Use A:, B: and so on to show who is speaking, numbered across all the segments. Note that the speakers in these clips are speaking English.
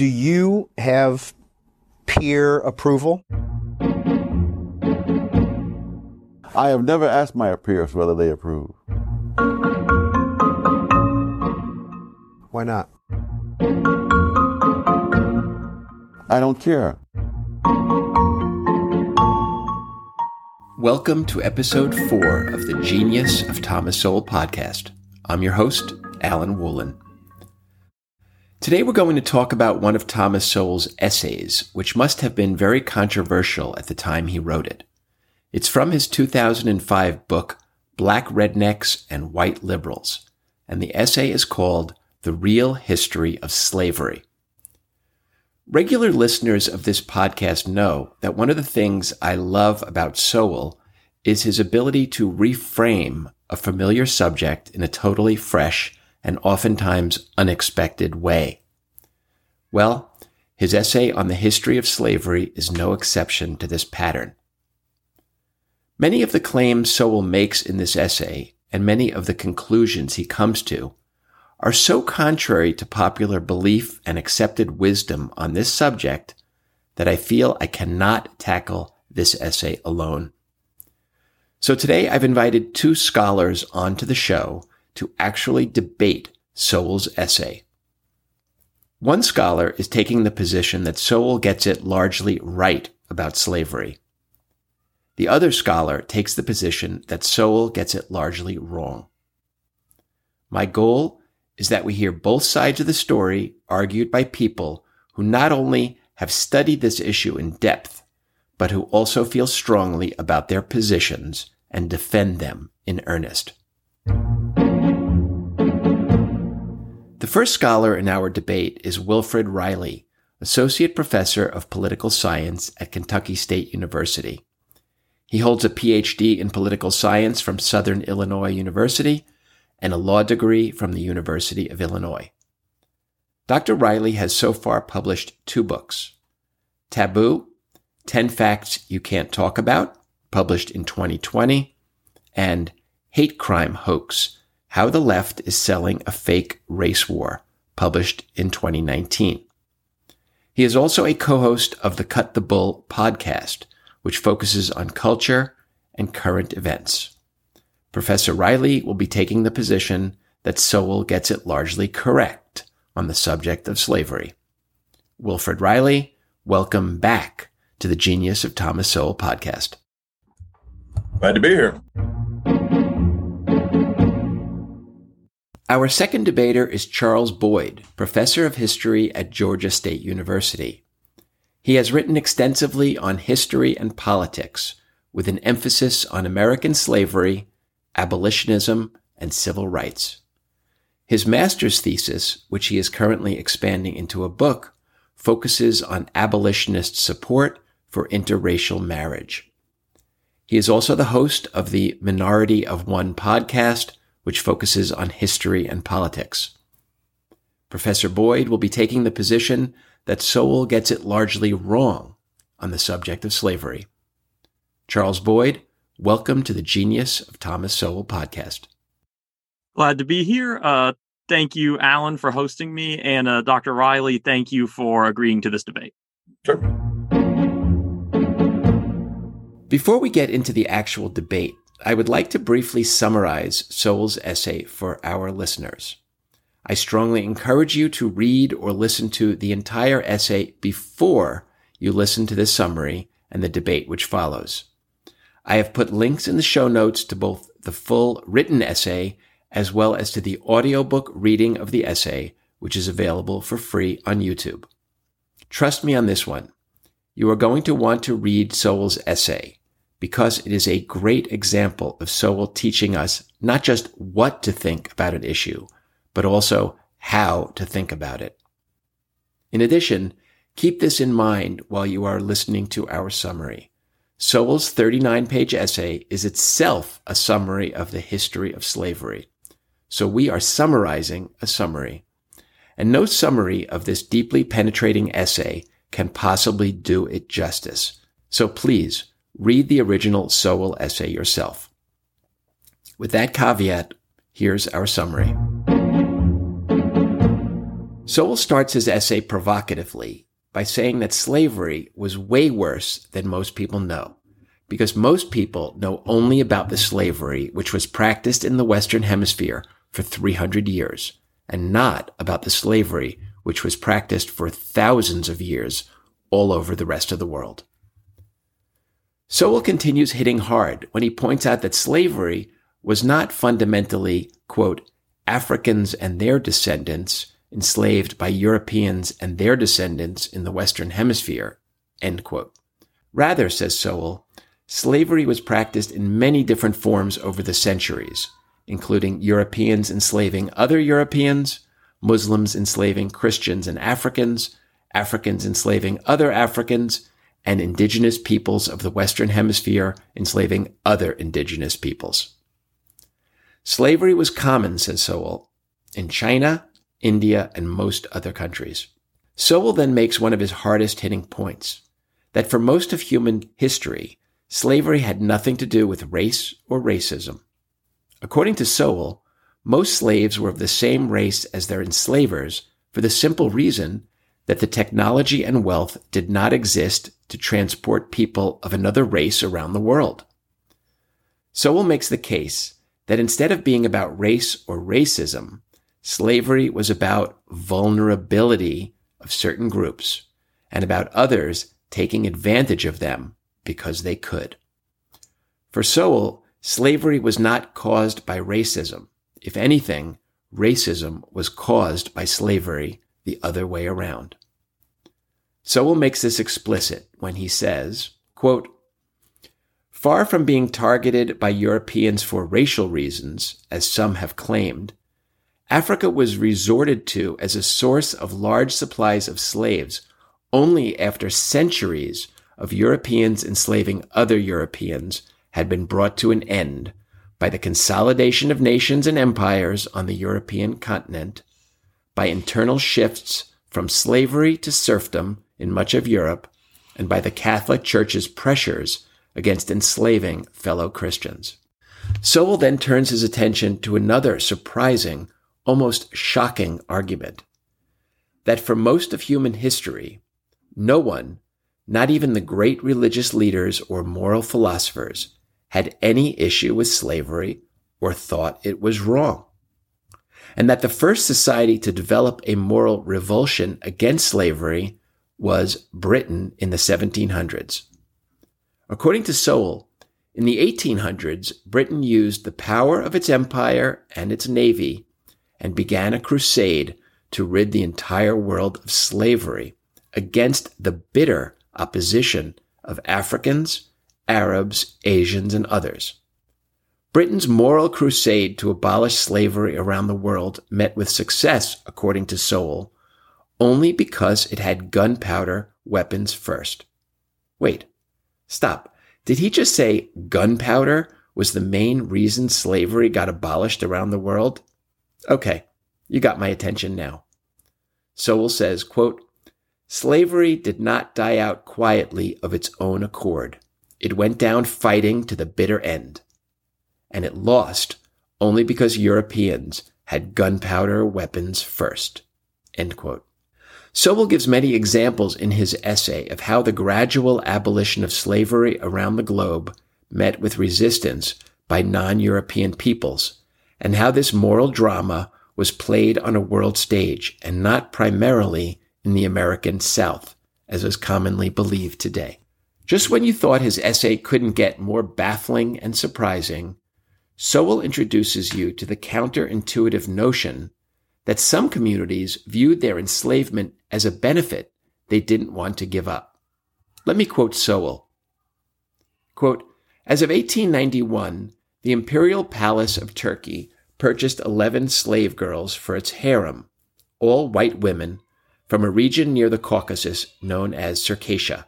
A: Do you have peer approval?
B: I have never asked my peers whether they approve.
A: Why not?
B: I don't care.
C: Welcome to episode four of the Genius of Thomas Sowell podcast. I'm your host, Alan Wolin. Today we're going to talk about one of Thomas Sowell's essays, which must have been very controversial at the time he wrote it. It's from his 2005 book, Black Rednecks and White Liberals, and the essay is called The Real History of Slavery. Regular listeners of this podcast know that one of the things I love about Sowell is his ability to reframe a familiar subject in a totally fresh and oftentimes unexpected way. Well, his essay on the history of slavery is no exception to this pattern. Many of the claims Sowell makes in this essay and many of the conclusions he comes to are so contrary to popular belief and accepted wisdom on this subject that I feel I cannot tackle this essay alone. So today I've invited two scholars onto the show to actually debate Sowell's essay. One scholar is taking the position that Sowell gets it largely right about slavery. The other scholar takes the position that Sowell gets it largely wrong. My goal is that we hear both sides of the story argued by people who not only have studied this issue in depth, but who also feel strongly about their positions and defend them in earnest. The first scholar in our debate is Wilfred Reilly, Associate Professor of Political Science at Kentucky State University. He holds a PhD in Political Science from Southern Illinois University and a law degree from the University of Illinois. Dr. Reilly has so far published two books Taboo 10 Facts You Can't Talk About, published in 2020, and Hate Crime Hoax how the Left is Selling a Fake Race War, published in 2019. He is also a co-host of the Cut the Bull podcast, which focuses on culture and current events. Professor Reilly will be taking the position that Sowell gets it largely correct on the subject of slavery. Wilfred Reilly, welcome back to the Genius of Thomas Sowell podcast.
D: Glad to be here.
C: Our second debater is Charles Boyd, professor of history at Georgia State University. He has written extensively on history and politics, with an emphasis on American slavery, abolitionism, and civil rights. His master's thesis, which he is currently expanding into a book, focuses on abolitionist support for interracial marriage. He is also the host of the Minority of One podcast which focuses on history and politics. Professor Boyd will be taking the position that Sowell gets it largely wrong on the subject of slavery. Charles Boyd, welcome to the Genius of Thomas Sowell podcast.
E: Glad to be here. Uh, thank you, Alan, for hosting me. And uh, Dr. Reilly, thank you for agreeing to this debate.
D: Sure.
C: Before we get into the actual debate, I would like to briefly summarize Sowell's essay for our listeners. I strongly encourage you to read or listen to the entire essay before you listen to this summary and the debate which follows. I have put links in the show notes to both the full written essay as well as to the audiobook reading of the essay, which is available for free on YouTube. Trust me on this one. You are going to want to read Sowell's essay because it is a great example of Sowell teaching us not just what to think about an issue, but also how to think about it. In addition, keep this in mind while you are listening to our summary. Sowell's 39 page essay is itself a summary of the history of slavery. So we are summarizing a summary. And no summary of this deeply penetrating essay can possibly do it justice. So please read the original Sowell essay yourself. With that caveat, here's our summary. Sowell starts his essay provocatively by saying that slavery was way worse than most people know, because most people know only about the slavery which was practiced in the Western Hemisphere for 300 years, and not about the slavery which was practiced for thousands of years all over the rest of the world. Sowell continues hitting hard when he points out that slavery was not fundamentally, quote, Africans and their descendants enslaved by Europeans and their descendants in the Western Hemisphere. end quote. Rather, says Sowell, slavery was practiced in many different forms over the centuries, including Europeans enslaving other Europeans, Muslims enslaving Christians and Africans, Africans enslaving other Africans, and indigenous peoples of the Western Hemisphere enslaving other indigenous peoples. Slavery was common, says Sowell, in China, India, and most other countries. Sowell then makes one of his hardest hitting points that for most of human history, slavery had nothing to do with race or racism. According to Sowell, most slaves were of the same race as their enslavers for the simple reason that the technology and wealth did not exist to transport people of another race around the world. Sowell makes the case that instead of being about race or racism, Slavery was about vulnerability of certain groups and about others taking advantage of them because they could. For Sowell, slavery was not caused by racism. If anything, racism was caused by slavery the other way around. Sowell makes this explicit when he says, quote, Far from being targeted by Europeans for racial reasons, as some have claimed, Africa was resorted to as a source of large supplies of slaves only after centuries of Europeans enslaving other Europeans had been brought to an end by the consolidation of nations and empires on the European continent, by internal shifts from slavery to serfdom in much of Europe, and by the Catholic Church's pressures against enslaving fellow Christians. Sowell then turns his attention to another surprising almost shocking argument that for most of human history, no one, not even the great religious leaders or moral philosophers, had any issue with slavery or thought it was wrong. And that the first society to develop a moral revulsion against slavery was Britain in the 1700s. According to Sowell, in the 1800s, Britain used the power of its empire and its navy and began a crusade to rid the entire world of slavery against the bitter opposition of Africans, Arabs, Asians, and others. Britain's moral crusade to abolish slavery around the world met with success, according to Sowell, only because it had gunpowder weapons first. Wait, stop. Did he just say gunpowder was the main reason slavery got abolished around the world? Okay, you got my attention now. Sowell says, quote, Slavery did not die out quietly of its own accord. It went down fighting to the bitter end. And it lost only because Europeans had gunpowder weapons first. End quote. Sowell gives many examples in his essay of how the gradual abolition of slavery around the globe met with resistance by non-European peoples and how this moral drama was played on a world stage and not primarily in the American South, as is commonly believed today. Just when you thought his essay couldn't get more baffling and surprising, Sowell introduces you to the counterintuitive notion that some communities viewed their enslavement as a benefit they didn't want to give up. Let me quote Sowell. Quote, As of 1891, the imperial palace of Turkey purchased 11 slave girls for its harem, all white women, from a region near the Caucasus known as Circassia.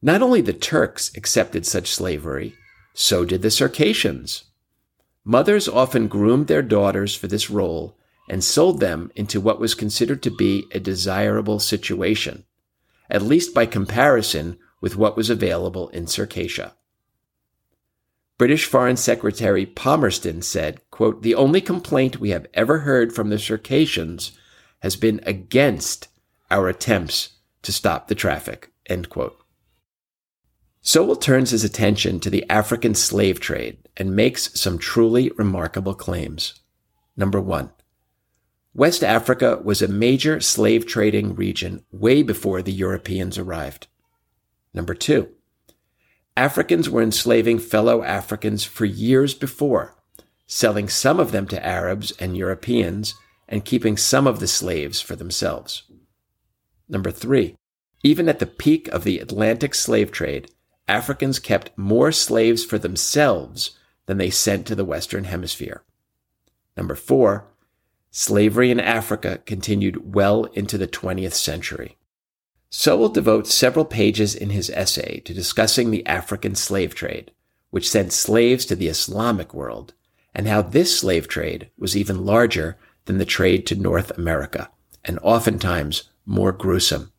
C: Not only the Turks accepted such slavery, so did the Circassians. Mothers often groomed their daughters for this role and sold them into what was considered to be a desirable situation, at least by comparison with what was available in Circassia. British Foreign Secretary Palmerston said, quote, The only complaint we have ever heard from the Circassians has been against our attempts to stop the traffic. End quote. Sowell turns his attention to the African slave trade and makes some truly remarkable claims. Number one, West Africa was a major slave trading region way before the Europeans arrived. Number two, Africans were enslaving fellow Africans for years before, selling some of them to Arabs and Europeans and keeping some of the slaves for themselves. Number three, even at the peak of the Atlantic slave trade, Africans kept more slaves for themselves than they sent to the Western Hemisphere. Number four, slavery in Africa continued well into the 20th century. Sowell devotes several pages in his essay to discussing the African slave trade, which sent slaves to the Islamic world, and how this slave trade was even larger than the trade to North America, and oftentimes more gruesome.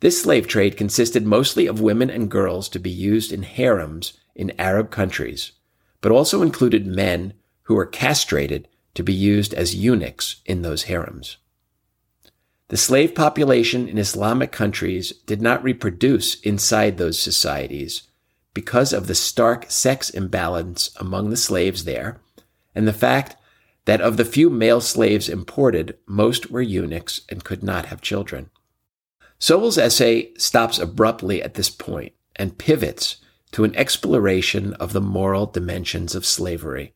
C: This slave trade consisted mostly of women and girls to be used in harems in Arab countries, but also included men who were castrated to be used as eunuchs in those harems. The slave population in Islamic countries did not reproduce inside those societies because of the stark sex imbalance among the slaves there and the fact that of the few male slaves imported, most were eunuchs and could not have children. Sowell's essay stops abruptly at this point and pivots to an exploration of the moral dimensions of slavery.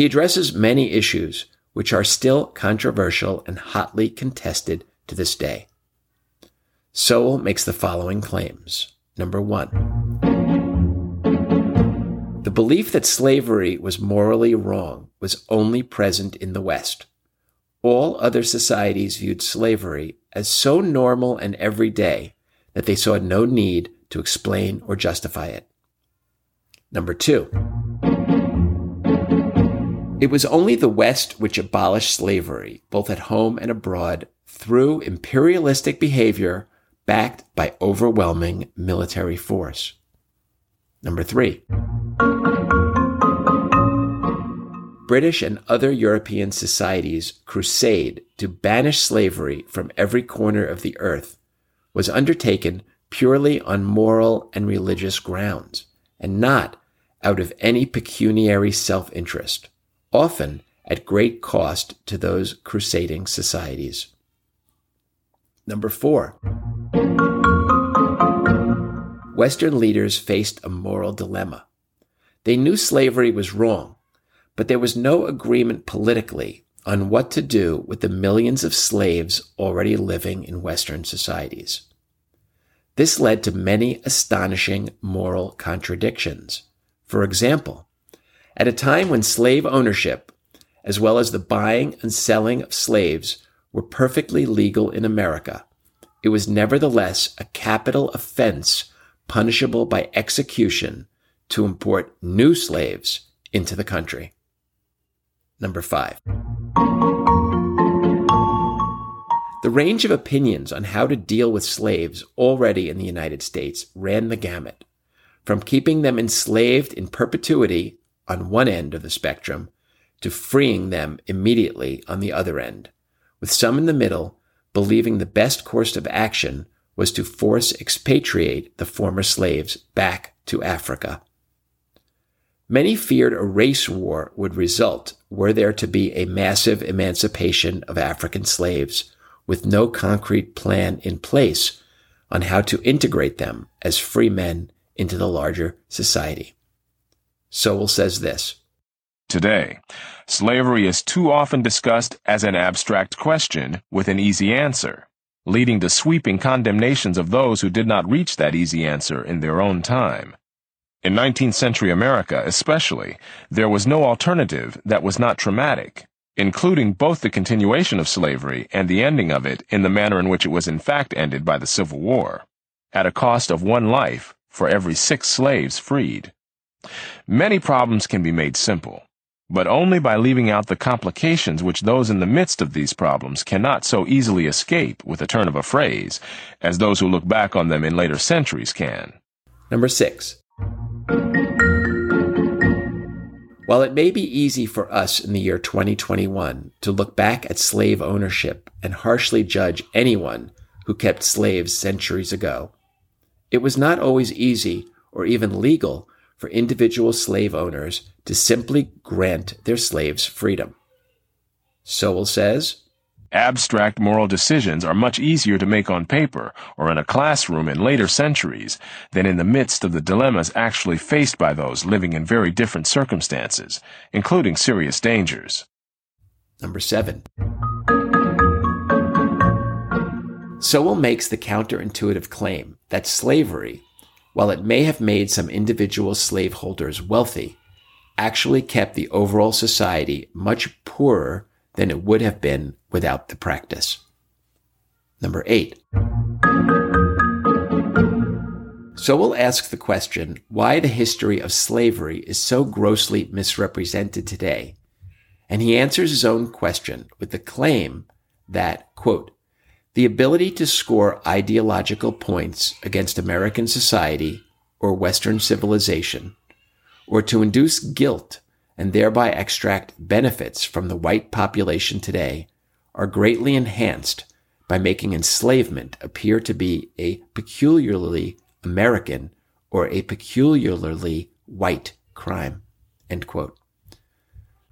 C: He addresses many issues which are still controversial and hotly contested to this day. Sowell makes the following claims. Number one, the belief that slavery was morally wrong was only present in the West. All other societies viewed slavery as so normal and everyday that they saw no need to explain or justify it. Number two, it was only the West which abolished slavery, both at home and abroad, through imperialistic behavior backed by overwhelming military force. Number three, British and other European societies' crusade to banish slavery from every corner of the earth was undertaken purely on moral and religious grounds, and not out of any pecuniary self interest, often at great cost to those crusading societies. Number four, Western leaders faced a moral dilemma. They knew slavery was wrong but there was no agreement politically on what to do with the millions of slaves already living in Western societies. This led to many astonishing moral contradictions. For example, at a time when slave ownership, as well as the buying and selling of slaves, were perfectly legal in America, it was nevertheless a capital offense punishable by execution to import new slaves into the country. Number five. The range of opinions on how to deal with slaves already in the United States ran the gamut, from keeping them enslaved in perpetuity on one end of the spectrum to freeing them immediately on the other end, with some in the middle believing the best course of action was to force expatriate the former slaves back to Africa. Many feared a race war would result were there to be a massive emancipation of African slaves with no concrete plan in place on how to integrate them as free men into the larger society. Sowell says this.
F: Today, slavery is too often discussed as an abstract question with an easy answer, leading to sweeping condemnations of those who did not reach that easy answer in their own time. In 19th century America, especially, there was no alternative that was not traumatic, including both the continuation of slavery and the ending of it in the manner in which it was in fact ended by the Civil War, at a cost of one life for every six slaves freed. Many problems can be made simple, but only by leaving out the complications which those in the midst of these problems cannot so easily escape with a turn of a phrase as those who look back on them in later centuries can.
C: Number six. While it may be easy for us in the year 2021 to look back at slave ownership and harshly judge anyone who kept slaves centuries ago, it was not always easy or even legal for individual slave owners to simply grant their slaves freedom. Sowell says,
F: Abstract moral decisions are much easier to make on paper or in a classroom in later centuries than in the midst of the dilemmas actually faced by those living in very different circumstances, including serious dangers.
C: Number seven. Sowell makes the counterintuitive claim that slavery, while it may have made some individual slaveholders wealthy, actually kept the overall society much poorer than it would have been without the practice. Number eight. Sowell ask the question why the history of slavery is so grossly misrepresented today. And he answers his own question with the claim that, quote, the ability to score ideological points against American society or Western civilization, or to induce guilt and thereby extract benefits from the white population today are greatly enhanced by making enslavement appear to be a peculiarly American or a peculiarly white crime.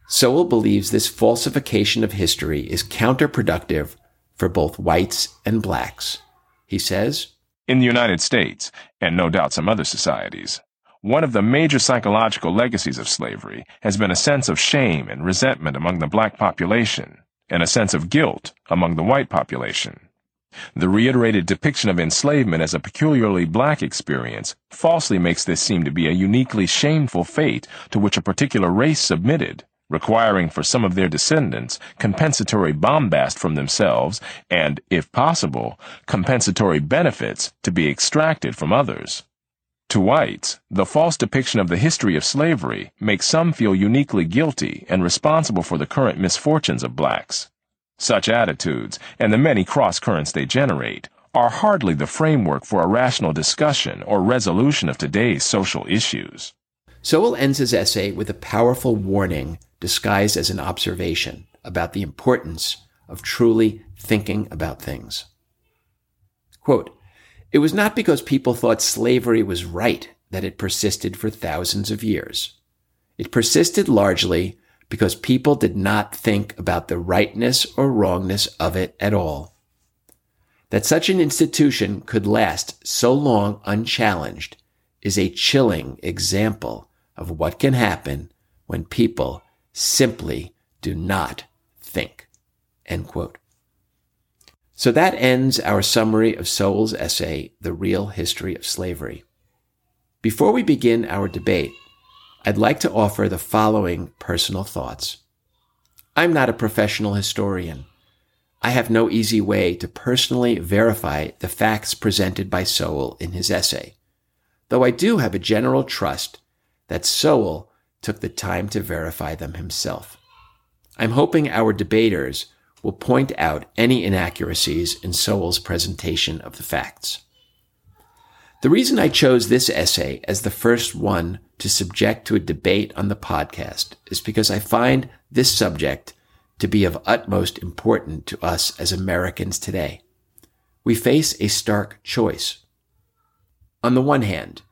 C: Sowell believes this falsification of history is counterproductive for both whites and blacks. He says,
F: In the United States, and no doubt some other societies, one of the major psychological legacies of slavery has been a sense of shame and resentment among the black population, and a sense of guilt among the white population. The reiterated depiction of enslavement as a peculiarly black experience falsely makes this seem to be a uniquely shameful fate to which a particular race submitted, requiring for some of their descendants compensatory bombast from themselves and, if possible, compensatory benefits to be extracted from others. To whites, the false depiction of the history of slavery makes some feel uniquely guilty and responsible for the current misfortunes of blacks. Such attitudes, and the many cross currents they generate, are hardly the framework for a rational discussion or resolution of today's social issues.
C: Sowell ends his essay with a powerful warning disguised as an observation about the importance of truly thinking about things. Quote, it was not because people thought slavery was right that it persisted for thousands of years. It persisted largely because people did not think about the rightness or wrongness of it at all. That such an institution could last so long unchallenged is a chilling example of what can happen when people simply do not think. End quote. So that ends our summary of Sowell's essay, The Real History of Slavery. Before we begin our debate, I'd like to offer the following personal thoughts. I'm not a professional historian. I have no easy way to personally verify the facts presented by Sowell in his essay, though I do have a general trust that Sowell took the time to verify them himself. I'm hoping our debaters will point out any inaccuracies in Sowell's presentation of the facts. The reason I chose this essay as the first one to subject to a debate on the podcast is because I find this subject to be of utmost importance to us as Americans today. We face a stark choice. On the one hand,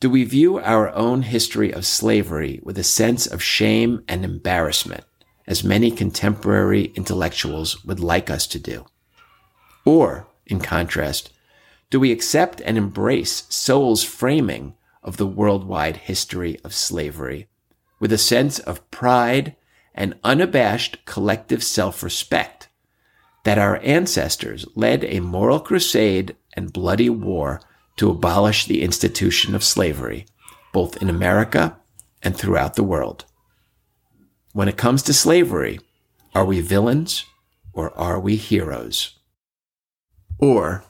C: do we view our own history of slavery with a sense of shame and embarrassment? as many contemporary intellectuals would like us to do? Or, in contrast, do we accept and embrace Sowell's framing of the worldwide history of slavery with a sense of pride and unabashed collective self-respect that our ancestors led a moral crusade and bloody war to abolish the institution of slavery, both in America and throughout the world? When it comes to slavery, are we villains or are we heroes? Or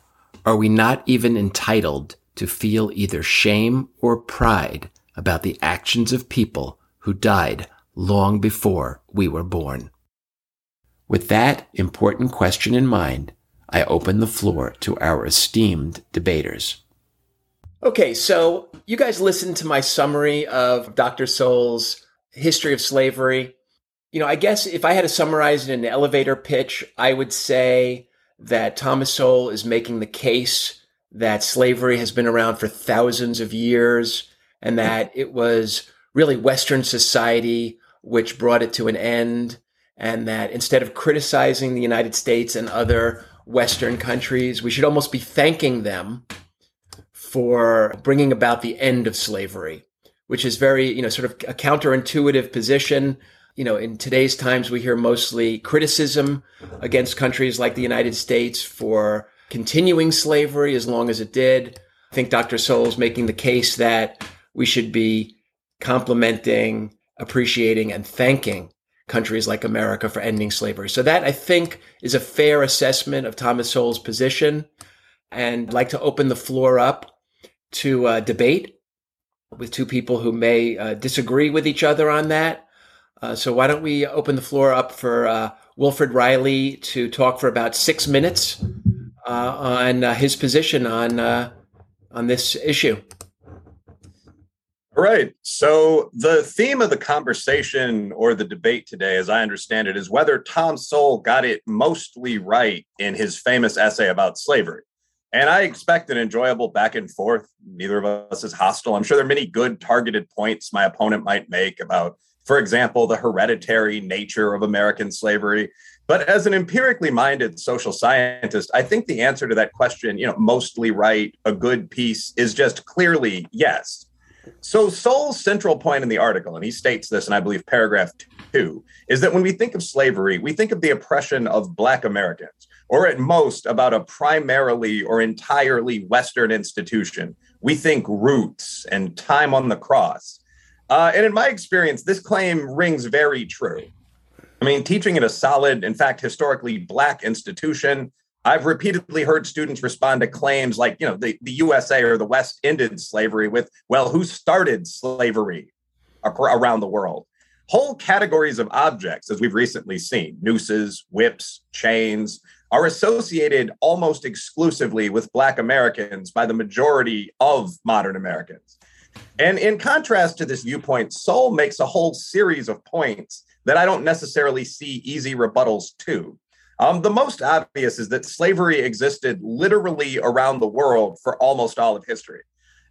C: are we not even entitled to feel either shame or pride about the actions of people who died long before we were born? With that important question in mind, I open the floor to our esteemed debaters. Okay, so you guys listened to my summary of Dr. Sowell's history of slavery. You know, I guess if I had to summarize it in an elevator pitch, I would say that Thomas Sowell is making the case that slavery has been around for thousands of years and that it was really Western society which brought it to an end. And that instead of criticizing the United States and other Western countries, we should almost be thanking them for bringing about the end of slavery, which is very, you know, sort of a counterintuitive position. You know, in today's times, we hear mostly criticism against countries like the United States for continuing slavery as long as it did. I think Dr. Sowell's making the case that we should be complimenting, appreciating, and thanking countries like America for ending slavery. So that I think is a fair assessment of Thomas Sowell's position. And I'd like to open the floor up to uh, debate with two people who may uh, disagree with each other on that. Uh, so why don't we open the floor up for uh, Wilfred Reilly to talk for about six minutes uh, on uh, his position on on this issue.
D: All right. So the theme of the conversation or the debate today, as I understand it, is whether Tom Sowell got it mostly right in his famous essay about slavery. And I expect an enjoyable back and forth. Neither of us is hostile. I'm sure there are many good targeted points my opponent might make about, for example, the hereditary nature of American slavery. But as an empirically minded social scientist, I think the answer to that question, you know, mostly right, a good piece, is just clearly yes. So Sowell's central point in the article, and he states this and I believe, paragraph two, is that when we think of slavery, we think of the oppression of Black Americans or at most about a primarily or entirely Western institution. We think roots and time on the cross. Uh, and in my experience, this claim rings very true. I mean, teaching at a solid, in fact, historically Black institution, I've repeatedly heard students respond to claims like, you know, the, the USA or the West ended slavery with, well, who started slavery around the world? Whole categories of objects, as we've recently seen, nooses, whips, chains, are associated almost exclusively with Black Americans by the majority of modern Americans. And in contrast to this viewpoint, Sowell makes a whole series of points that I don't necessarily see easy rebuttals to. Um, the most obvious is that slavery existed literally around the world for almost all of history.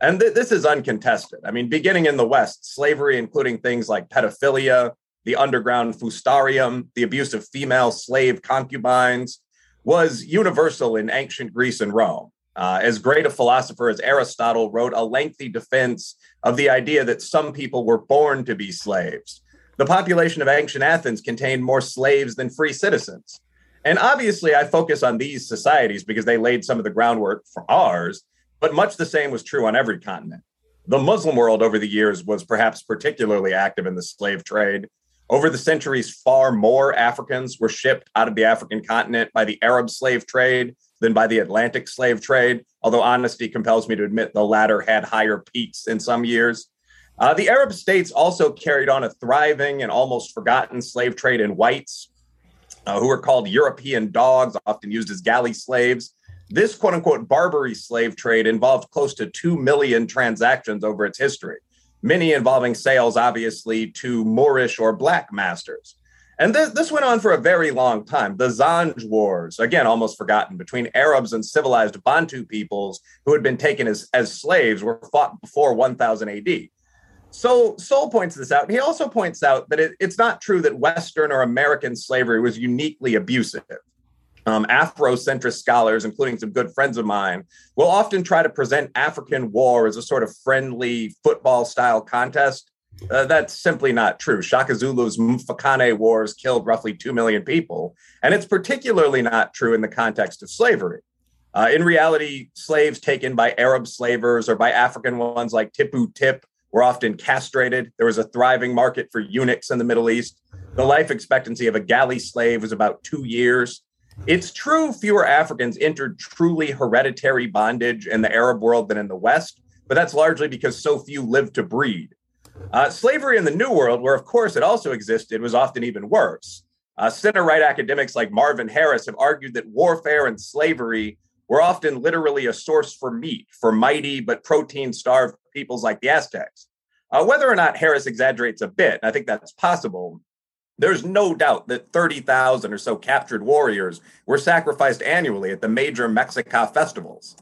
D: And th- this is uncontested. I mean, beginning in the West, slavery, including things like pedophilia, the underground fustarium, the abuse of female slave concubines, was universal in ancient Greece and Rome. Uh, as great a philosopher as Aristotle wrote a lengthy defense of the idea that some people were born to be slaves. The population of ancient Athens contained more slaves than free citizens. And obviously, I focus on these societies because they laid some of the groundwork for ours, but much the same was true on every continent. The Muslim world over the years was perhaps particularly active in the slave trade, over the centuries, far more Africans were shipped out of the African continent by the Arab slave trade than by the Atlantic slave trade, although honesty compels me to admit the latter had higher peaks in some years. Uh, the Arab states also carried on a thriving and almost forgotten slave trade in whites, uh, who were called European dogs, often used as galley slaves. This quote unquote Barbary slave trade involved close to 2 million transactions over its history many involving sales, obviously, to Moorish or black masters. And this, this went on for a very long time. The Zanj Wars, again, almost forgotten, between Arabs and civilized Bantu peoples who had been taken as, as slaves, were fought before 1000 AD. So Sowell points this out. He also points out that it, it's not true that Western or American slavery was uniquely abusive um, Afrocentrist scholars, including some good friends of mine, will often try to present African war as a sort of friendly football style contest. Uh, that's simply not true. Shaka Zulu's Mfecane wars killed roughly 2 million people. And it's particularly not true in the context of slavery. Uh, in reality, slaves taken by Arab slavers or by African ones like Tipu Tip were often castrated. There was a thriving market for eunuchs in the Middle East. The life expectancy of a galley slave was about two years. It's true fewer Africans entered truly hereditary bondage in the Arab world than in the West, but that's largely because so few lived to breed. Uh, slavery in the New World, where of course it also existed, was often even worse. Uh, center right academics like Marvin Harris have argued that warfare and slavery were often literally a source for meat for mighty but protein starved peoples like the Aztecs. Uh, whether or not Harris exaggerates a bit, I think that's possible, there's no doubt that 30,000 or so captured warriors were sacrificed annually at the major Mexica festivals.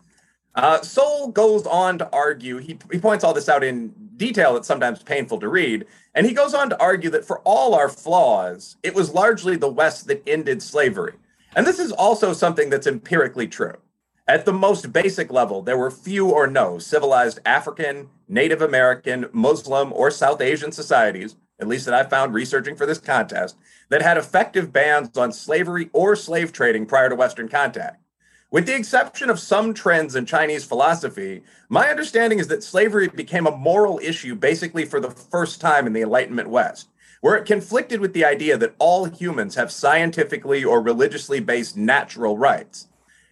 D: Uh, Sowell goes on to argue, he, he points all this out in detail, it's sometimes painful to read, and he goes on to argue that for all our flaws, it was largely the West that ended slavery. And this is also something that's empirically true. At the most basic level, there were few or no civilized African, Native American, Muslim, or South Asian societies at least that I found researching for this contest, that had effective bans on slavery or slave trading prior to Western contact. With the exception of some trends in Chinese philosophy, my understanding is that slavery became a moral issue basically for the first time in the Enlightenment West, where it conflicted with the idea that all humans have scientifically or religiously based natural rights.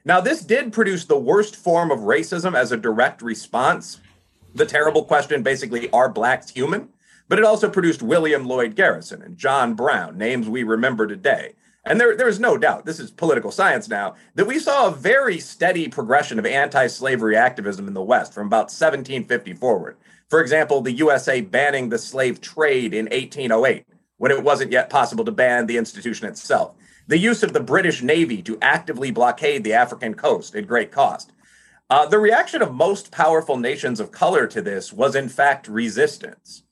D: Now, this did produce the worst form of racism as a direct response. The terrible question basically, are blacks human? But it also produced William Lloyd Garrison and John Brown, names we remember today. And there, there is no doubt, this is political science now, that we saw a very steady progression of anti slavery activism in the West from about 1750 forward. For example, the USA banning the slave trade in 1808, when it wasn't yet possible to ban the institution itself. The use of the British Navy to actively blockade the African coast at great cost. Uh, the reaction of most powerful nations of color to this was, in fact, resistance.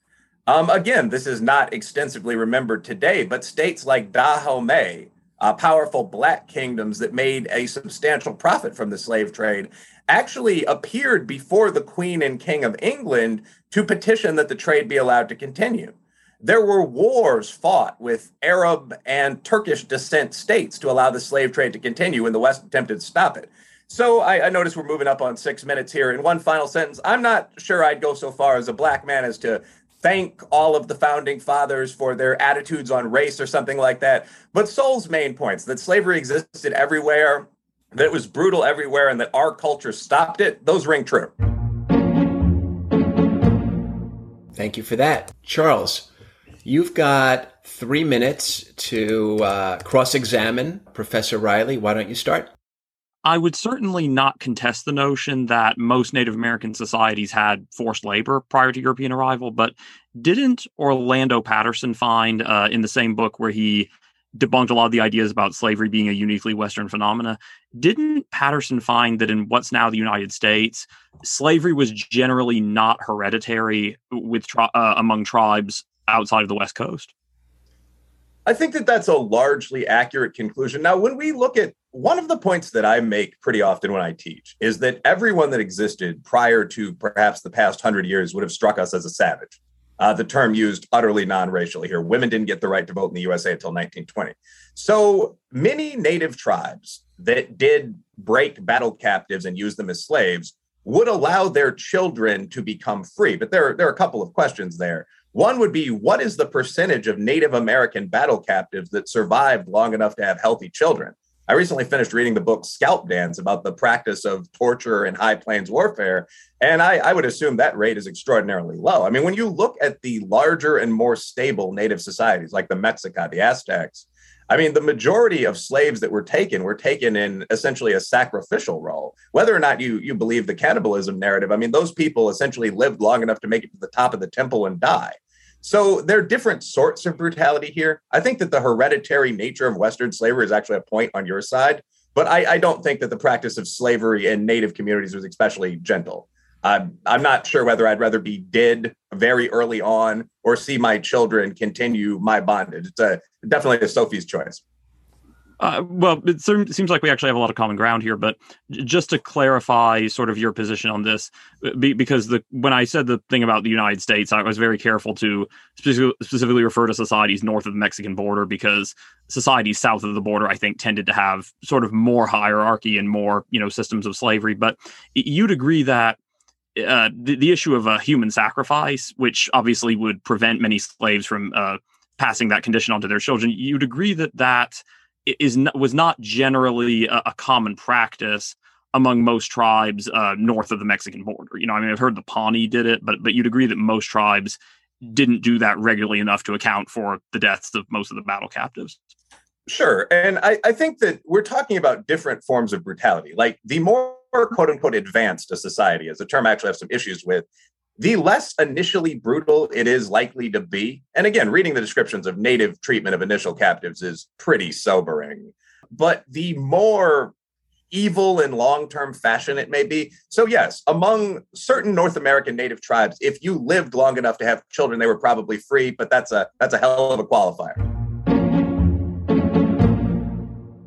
D: Um, again, this is not extensively remembered today, but states like Dahomey, uh, powerful black kingdoms that made a substantial profit from the slave trade, actually appeared before the Queen and King of England to petition that the trade be allowed to continue. There were wars fought with Arab and Turkish descent states to allow the slave trade to continue when the West attempted to stop it. So I, I notice we're moving up on six minutes here. In one final sentence, I'm not sure I'd go so far as a black man as to thank all of the founding fathers for their attitudes on race or something like that. But Sowell's main points that slavery existed everywhere, that it was brutal everywhere, and that our culture stopped it, those ring true.
C: Thank you for that. Charles, you've got three minutes to uh, cross examine Professor Reilly. Why don't you start?
E: I would certainly not contest the notion that most Native American societies had forced labor prior to European arrival, but didn't Orlando Patterson find uh, in the same book where he debunked a lot of the ideas about slavery being a uniquely Western phenomena? Didn't Patterson find that in what's now the United States, slavery was generally not hereditary with tri- uh, among tribes outside of the West Coast?
D: I think that that's a largely accurate conclusion. Now, when we look at one of the points that I make pretty often when I teach is that everyone that existed prior to perhaps the past hundred years would have struck us as a savage. Uh, the term used utterly non-racially here. Women didn't get the right to vote in the USA until 1920. So many native tribes that did break battle captives and use them as slaves would allow their children to become free. But there, there are a couple of questions there. One would be what is the percentage of Native American battle captives that survived long enough to have healthy children? I recently finished reading the book Scalp Dance about the practice of torture in high plains warfare. And I, I, would assume that rate is extraordinarily low. I mean, when you look at the larger and more stable native societies like the Mexica, the Aztecs, I mean, the majority of slaves that were taken were taken in essentially a sacrificial role. Whether or not you you believe the cannibalism narrative, I mean, those people essentially lived long enough to make it to the top of the temple and die. So there are different sorts of brutality here. I think that the hereditary nature of Western slavery is actually a point on your side, but I, I don't think that the practice of slavery in native communities was especially gentle. I'm, I'm not sure whether I'd rather be dead very early on or see my children continue my bondage. It's a definitely a Sophie's choice.
E: Uh, well, it seems like we actually have a lot of common ground here. But just to clarify, sort of your position on this, because the when I said the thing about the United States, I was very careful to specifically refer to societies north of the Mexican border because societies south of the border, I think, tended to have sort of more hierarchy and more you know systems of slavery. But you'd agree that uh, the, the, issue of a human sacrifice, which obviously would prevent many slaves from uh, passing that condition on to their children, you'd agree that that is was not generally a, a common practice among most tribes uh, north of the Mexican border. You know, I mean, I've heard the Pawnee did it, but but you'd agree that most tribes didn't do that regularly enough to account for the deaths of most of the battle captives.
D: Sure. And I, I think that we're talking about different forms of brutality. Like the more quote unquote advanced a society is, a term I actually have some issues with. The less initially brutal it is likely to be. And again, reading the descriptions of native treatment of initial captives is pretty sobering. But the more evil in long term fashion it may be. So, yes, among certain North American native tribes, if you lived long enough to have children, they were probably free, but that's a that's a hell of a qualifier.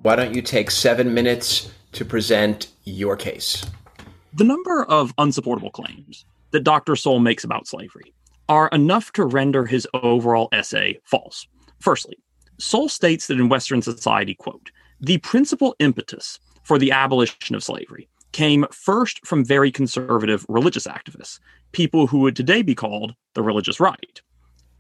C: Why don't you take seven minutes to present your case?
E: The number of unsupportable claims that Dr. Sowell makes about slavery are enough to render his overall essay false. Firstly, Sowell states that in Western society, quote, the principal impetus for the abolition of slavery came first from very conservative religious activists, people who would today be called the religious right.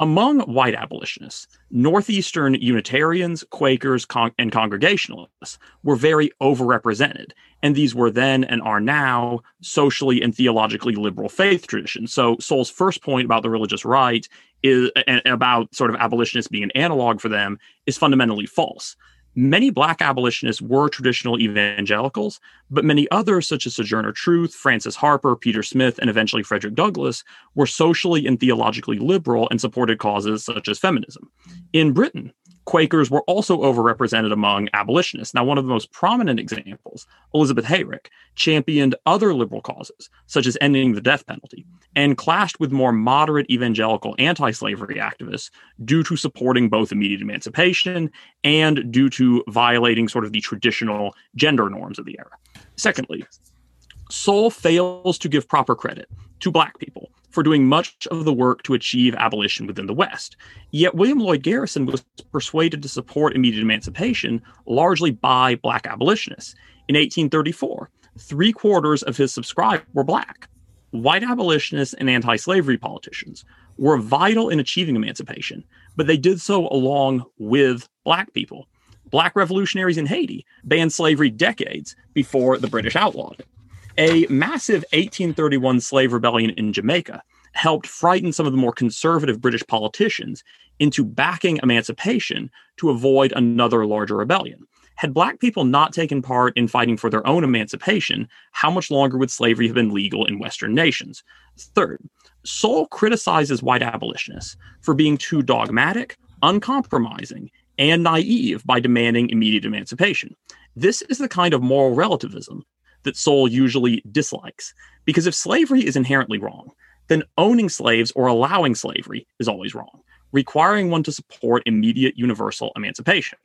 E: Among white abolitionists, Northeastern Unitarians, Quakers, con- and Congregationalists were very overrepresented, and these were then and are now socially and theologically liberal faith traditions. So, Sowell's first point about the religious right is and about sort of abolitionists being an analog for them is fundamentally false. Many black abolitionists were traditional evangelicals, but many others, such as Sojourner Truth, Frances Harper, Peter Smith, and eventually Frederick Douglass, were socially and theologically liberal and supported causes such as feminism. In Britain, Quakers were also overrepresented among abolitionists. Now, one of the most prominent examples, Elizabeth Heyrick, championed other liberal causes, such as ending the death penalty, and clashed with more moderate evangelical anti slavery activists due to supporting both immediate emancipation and due to violating sort of the traditional gender norms of the era. Secondly, Sowell fails to give proper credit to Black people for doing much of the work to achieve abolition within the West. Yet William Lloyd Garrison was persuaded to support immediate emancipation largely by Black abolitionists. In 1834, three quarters of his subscribers were Black. White abolitionists and anti slavery politicians were vital in achieving emancipation, but they did so along with Black people. Black revolutionaries in Haiti banned slavery decades before the British outlawed it. A massive 1831 slave rebellion in Jamaica helped frighten some of the more conservative British politicians into backing emancipation to avoid another larger rebellion. Had black people not taken part in fighting for their own emancipation, how much longer would slavery have been legal in Western nations? Third, Sowell criticizes white abolitionists for being too dogmatic, uncompromising, and naive by demanding immediate emancipation. This is the kind of moral relativism that Sowell usually dislikes. Because if slavery is inherently wrong, then owning slaves or allowing slavery is always wrong, requiring one to support immediate universal emancipation.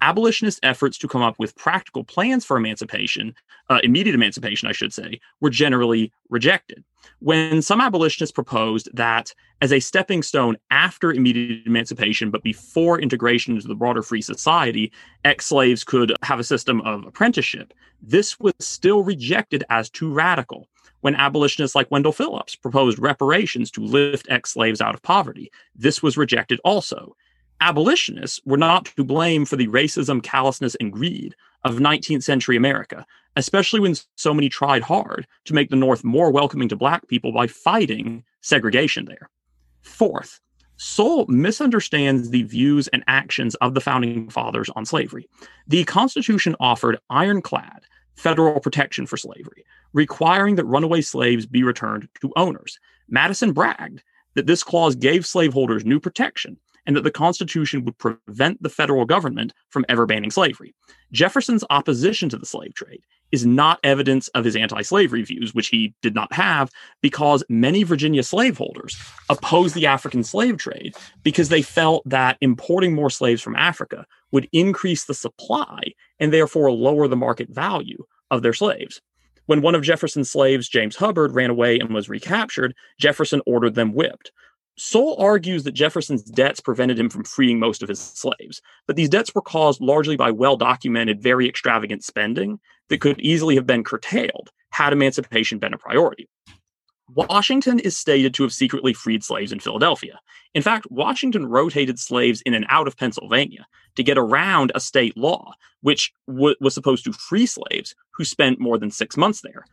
E: Abolitionist efforts to come up with practical plans for emancipation, uh, immediate emancipation, I should say, were generally rejected. When some abolitionists proposed that as a stepping stone after immediate emancipation, but before integration into the broader free society, ex slaves could have a system of apprenticeship, this was still rejected as too radical. When abolitionists like Wendell Phillips proposed reparations to lift ex slaves out of poverty, this was rejected also. Abolitionists were not to blame for the racism, callousness, and greed of 19th century America, especially when so many tried hard to make the North more welcoming to Black people by fighting segregation there. Fourth, Sowell misunderstands the views and actions of the founding fathers on slavery. The Constitution offered ironclad federal protection for slavery, requiring that runaway slaves be returned to owners. Madison bragged that this clause gave slaveholders new protection and that the Constitution would prevent the federal government from ever banning slavery. Jefferson's opposition to the slave trade is not evidence of his anti slavery views, which he did not have, because many Virginia slaveholders opposed the African slave trade because they felt that importing more slaves from Africa would increase the supply and therefore lower the market value of their slaves. When one of Jefferson's slaves, James Hubbard, ran away and was recaptured, Jefferson ordered them whipped. Sowell argues that Jefferson's debts prevented him from freeing most of his slaves, but these debts were caused largely by well documented, very extravagant spending that could easily have been curtailed had emancipation been a priority. Washington is stated to have secretly freed slaves in Philadelphia. In fact, Washington rotated slaves in and out of Pennsylvania to get around a state law, which w- was supposed to free slaves who spent more than six months there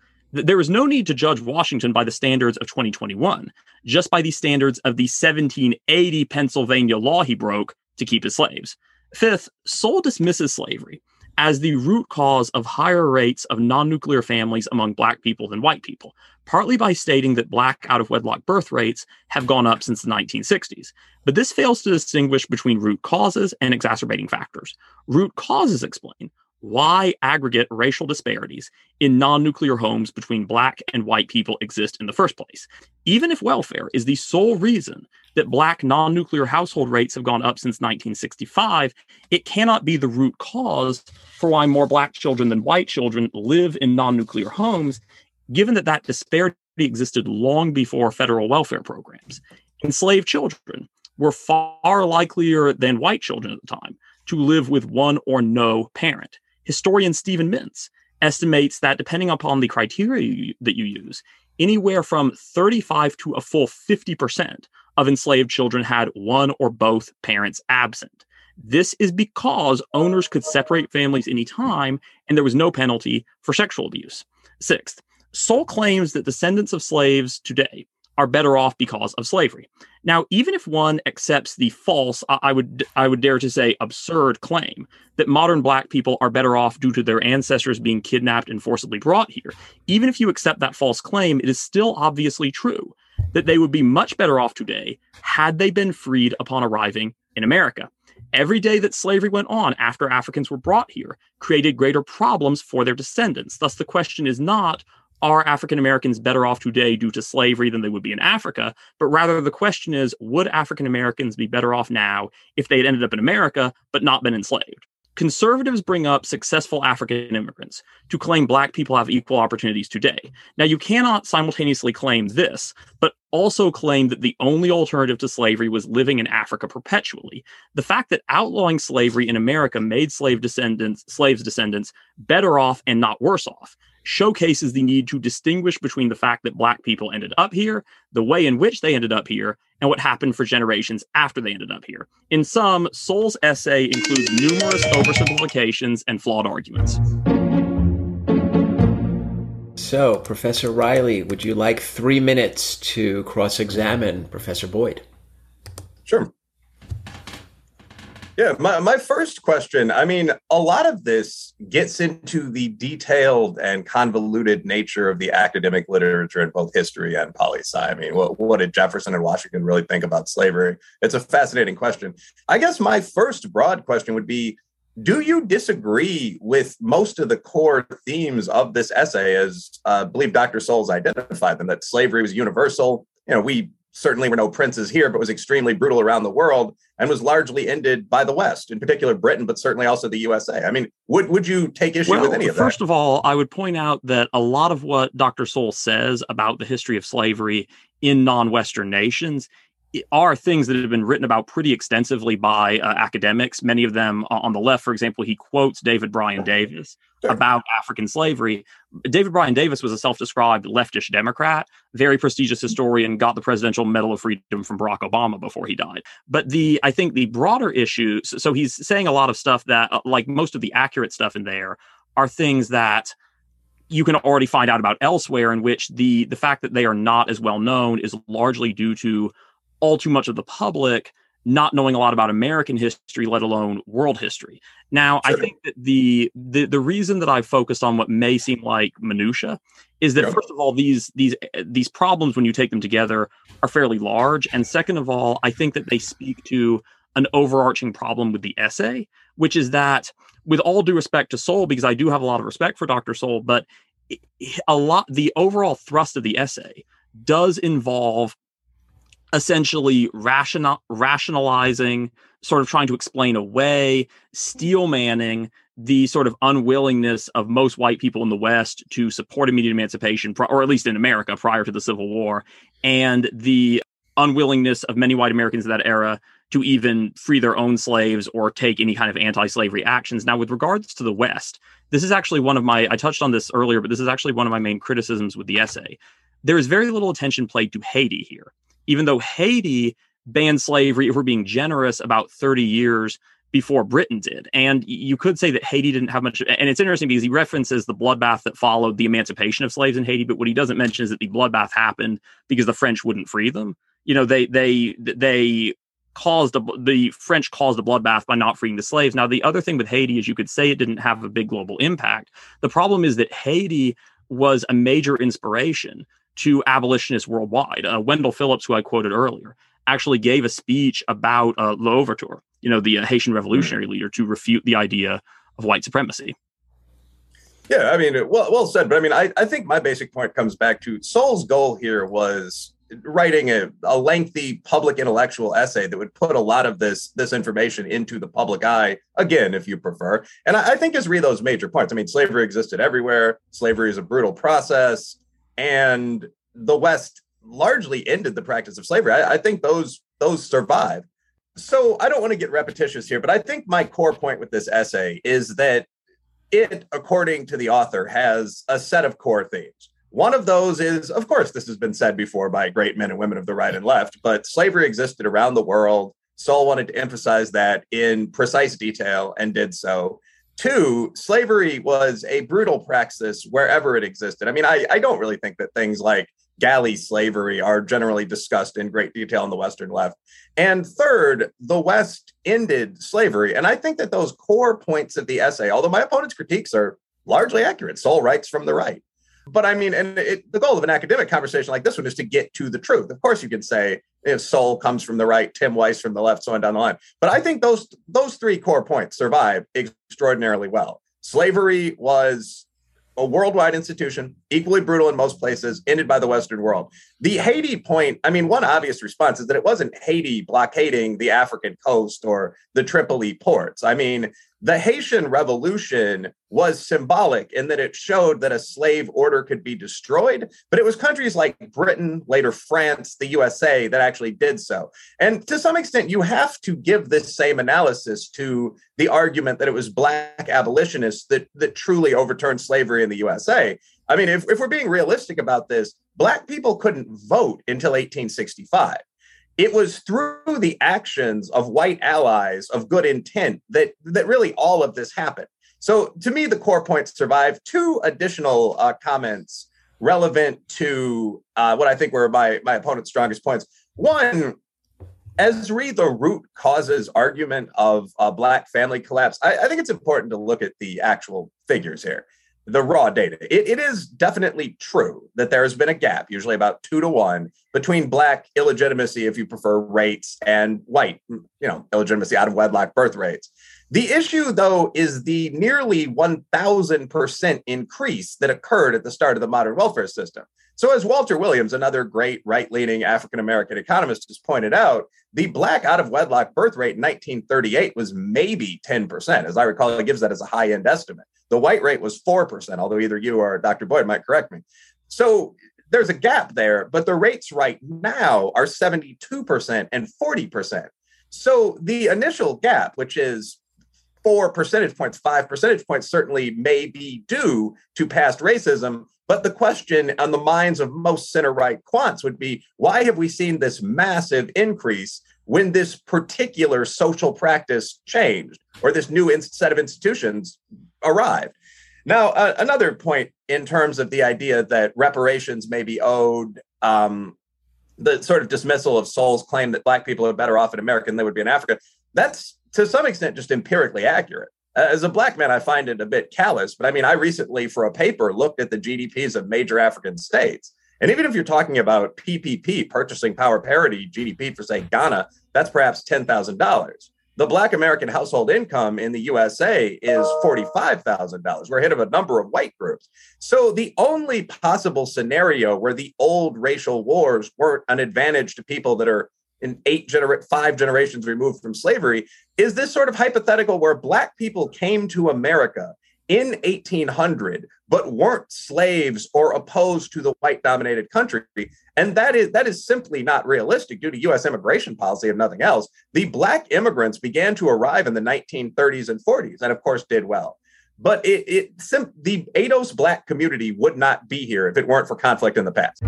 E: there is no need to judge Washington by the standards of 2021, just by the standards of the 1780 Pennsylvania law he broke to keep his slaves. Fifth, Sowell dismisses slavery as the root cause of higher rates of non nuclear families among Black people than white people, partly by stating that Black out of wedlock birth rates have gone up since the 1960s. But this fails to distinguish between root causes and exacerbating factors. Root causes explain why aggregate racial disparities in non nuclear homes between Black and white people exist in the first place. Even if welfare is the sole reason that Black non nuclear household rates have gone up since 1965, it cannot be the root cause for why more Black children than white children live in non nuclear homes, given that that disparity existed long before federal welfare programs. Enslaved children were far likelier than white children at the time to live with one or no parent. Historian Steven Mintz estimates that depending upon the criteria you, that you use, anywhere from 35 to a full 50% of enslaved children had one or both parents absent. This is because owners could separate families anytime and there was no penalty for sexual abuse. Sixth, Sowell claims that descendants of slaves today are better off because of slavery. Now, even if one accepts the false, I would I would dare to say absurd claim that modern black people are better off due to their ancestors being kidnapped and forcibly brought here, even if you accept that false claim, it is still obviously true that they would be much better off today had they been freed upon arriving in America. Every day that slavery went on after Africans were brought here created greater problems for their descendants. Thus, the question is not are African Americans better off today due to slavery than they would be in Africa? But rather, the question is, would African Americans be better off now if they had ended up in America but not been enslaved? Conservatives bring up successful African immigrants to claim Black people have equal opportunities today. Now, you cannot simultaneously claim this, but also claim that the only alternative to slavery was living in Africa perpetually. The fact that outlawing slavery in America made slave descendants, slaves descendants better off and not worse off showcases the need to distinguish between the fact that black people ended up here, the way in which they ended up here, and what happened for generations after they ended up here. In sum, Sowell's essay includes numerous oversimplifications and flawed arguments.
C: So, Professor Reilly, would you like three minutes to cross examine Professor Boyd?
D: Sure. Yeah, my, my first question I mean, a lot of this gets into the detailed and convoluted nature of the academic literature in both history and poli sci. I mean, what, what did Jefferson and Washington really think about slavery? It's a fascinating question. I guess my first broad question would be do you disagree with most of the core themes of this essay as uh, I believe Dr. Sowell's identified them that slavery was universal? You know, we certainly were no princes here, but was extremely brutal around the world and was largely ended by the West, in particular Britain, but certainly also the USA. I mean, would would you take issue
E: well,
D: with any of
E: that? First of all, I would point out that a lot of what Dr. Sowell says about the history of slavery in non-Western nations are things that have been written about pretty extensively by uh, academics. Many of them uh, on the left, for example, he quotes David Brion Davis about African slavery. David Brion Davis was a self described leftish Democrat, very prestigious historian, got the Presidential Medal of Freedom from Barack Obama before he died. But the, I think the broader issue, so he's saying a lot of stuff that, uh, like most of the accurate stuff in there, are things that you can already find out about elsewhere in which the the fact that they are not as well known is largely due to all too much of the public not knowing a lot about American history, let alone world history. Now, sure. I think that the, the the reason that I've focused on what may seem like minutia is that yeah. first of all, these these these problems when you take them together are fairly large, and second of all, I think that they speak to an overarching problem with the essay, which is that, with all due respect to Sowell, because I do have a lot of respect for Dr. Sowell, but a lot the overall thrust of the essay does involve essentially rational, rationalizing, sort of trying to explain away, steel manning the sort of unwillingness of most white people in the West to support immediate emancipation, or at least in America prior to the Civil War, and the unwillingness of many white Americans in that era to even free their own slaves or take any kind of anti-slavery actions. Now, with regards to the West, this is actually one of my I touched on this earlier, but this is actually one of my main criticisms with the essay. There is very little attention played to Haiti here even though Haiti banned slavery, if we're being generous, about 30 years before Britain did. And you could say that Haiti didn't have much. And it's interesting because he references the bloodbath that followed the emancipation of slaves in Haiti. But what he doesn't mention is that the bloodbath happened because the French wouldn't free them. You know, they, they, they, caused a, the French caused a bloodbath by not freeing the slaves. Now, the other thing with Haiti is you could say it didn't have a big global impact. The problem is that Haiti was a major inspiration to abolitionists worldwide. Uh, Wendell Phillips, who I quoted earlier, actually gave a speech about uh, L'Ouverture, you know, the uh, Haitian revolutionary leader, to refute the idea of white supremacy.
D: Yeah, I mean, well, well said. But I mean, I, I think my basic point comes back to Sowell's goal here was writing a, a lengthy public intellectual essay that would put a lot of this this information into the public eye again if you prefer and i, I think is read those major points i mean slavery existed everywhere slavery is a brutal process and the west largely ended the practice of slavery i, I think those those survive so i don't want to get repetitious here but i think my core point with this essay is that it according to the author has a set of core themes one of those is, of course, this has been said before by great men and women of the right and left, but slavery existed around the world. Sowell wanted to emphasize that in precise detail and did so. Two, slavery was a brutal praxis wherever it existed. I mean, I, I don't really think that things like galley slavery are generally discussed in great detail in the Western left. And third, the West ended slavery. And I think that those core points of the essay, although my opponent's critiques are largely accurate, Sowell writes from the right. But I mean, and it, the goal of an academic conversation like this one is to get to the truth. Of course, you can say if Sowell comes from the right, Tim Wise from the left, so on down the line. But I think those those three core points survive extraordinarily well. Slavery was a worldwide institution, equally brutal in most places, ended by the Western world. The Haiti point, I mean, one obvious response is that it wasn't Haiti blockading the African coast or the Tripoli ports. I mean, the Haitian Revolution was symbolic in that it showed that a slave order could be destroyed, but it was countries like Britain, later France, the USA that actually did so. And to some extent, you have to give this same analysis to the argument that it was black abolitionists that, that truly overturned slavery in the USA. I mean, if, if we're being realistic about this, black people couldn't vote until 1865 it was through the actions of white allies of good intent that that really all of this happened. So to me the core points survive. Two additional uh, comments relevant to uh, what i think were my my opponent's strongest points. One as read the root causes argument of a black family collapse I, I think it's important to look at the actual figures here the raw data. It, it is definitely true that there has been a gap, usually about two to one, between black illegitimacy, if you prefer, rates and white, you know, illegitimacy out of wedlock birth rates. The issue, though, is the nearly 1,000% increase that occurred at the start of the modern welfare system. So, as Walter Williams, another great right leaning African American economist, has pointed out, the black out of wedlock birth rate in 1938 was maybe 10%. As I recall, it gives that as a high end estimate. The white rate was 4%, although either you or Dr. Boyd might correct me. So, there's a gap there, but the rates right now are 72% and 40%. So, the initial gap, which is four percentage points, five percentage points, certainly may be due to past racism but the question on the minds of most center right quants would be why have we seen this massive increase when this particular social practice changed or this new set of institutions arrived? Now, uh, another point in terms of the idea that reparations may be owed, um, the sort of dismissal of Sowell's claim that Black people are better off in America than they would be in Africa, that's to some extent just empirically accurate uh, as a black man, I find it a bit callous. But I mean, I recently, for a paper, looked at the GDPs of major African states. And even if you're talking about PPP, purchasing power parity GDP for, say, Ghana, that's perhaps $10,000. The Black American household income in the USA is $45,000. We're ahead of a number of white groups. So the only possible scenario where the old racial wars weren't an advantage to people that are in eight gener- five generations removed from slavery is this sort of hypothetical where black people came to america in 1800 but weren't slaves or opposed to the white dominated country. And that is that is simply not realistic due to us immigration policy if nothing else. The black immigrants began to arrive in the 1930s and 40s and of course did well. But it, it the ADOS black community would not be here if it weren't for conflict in the past.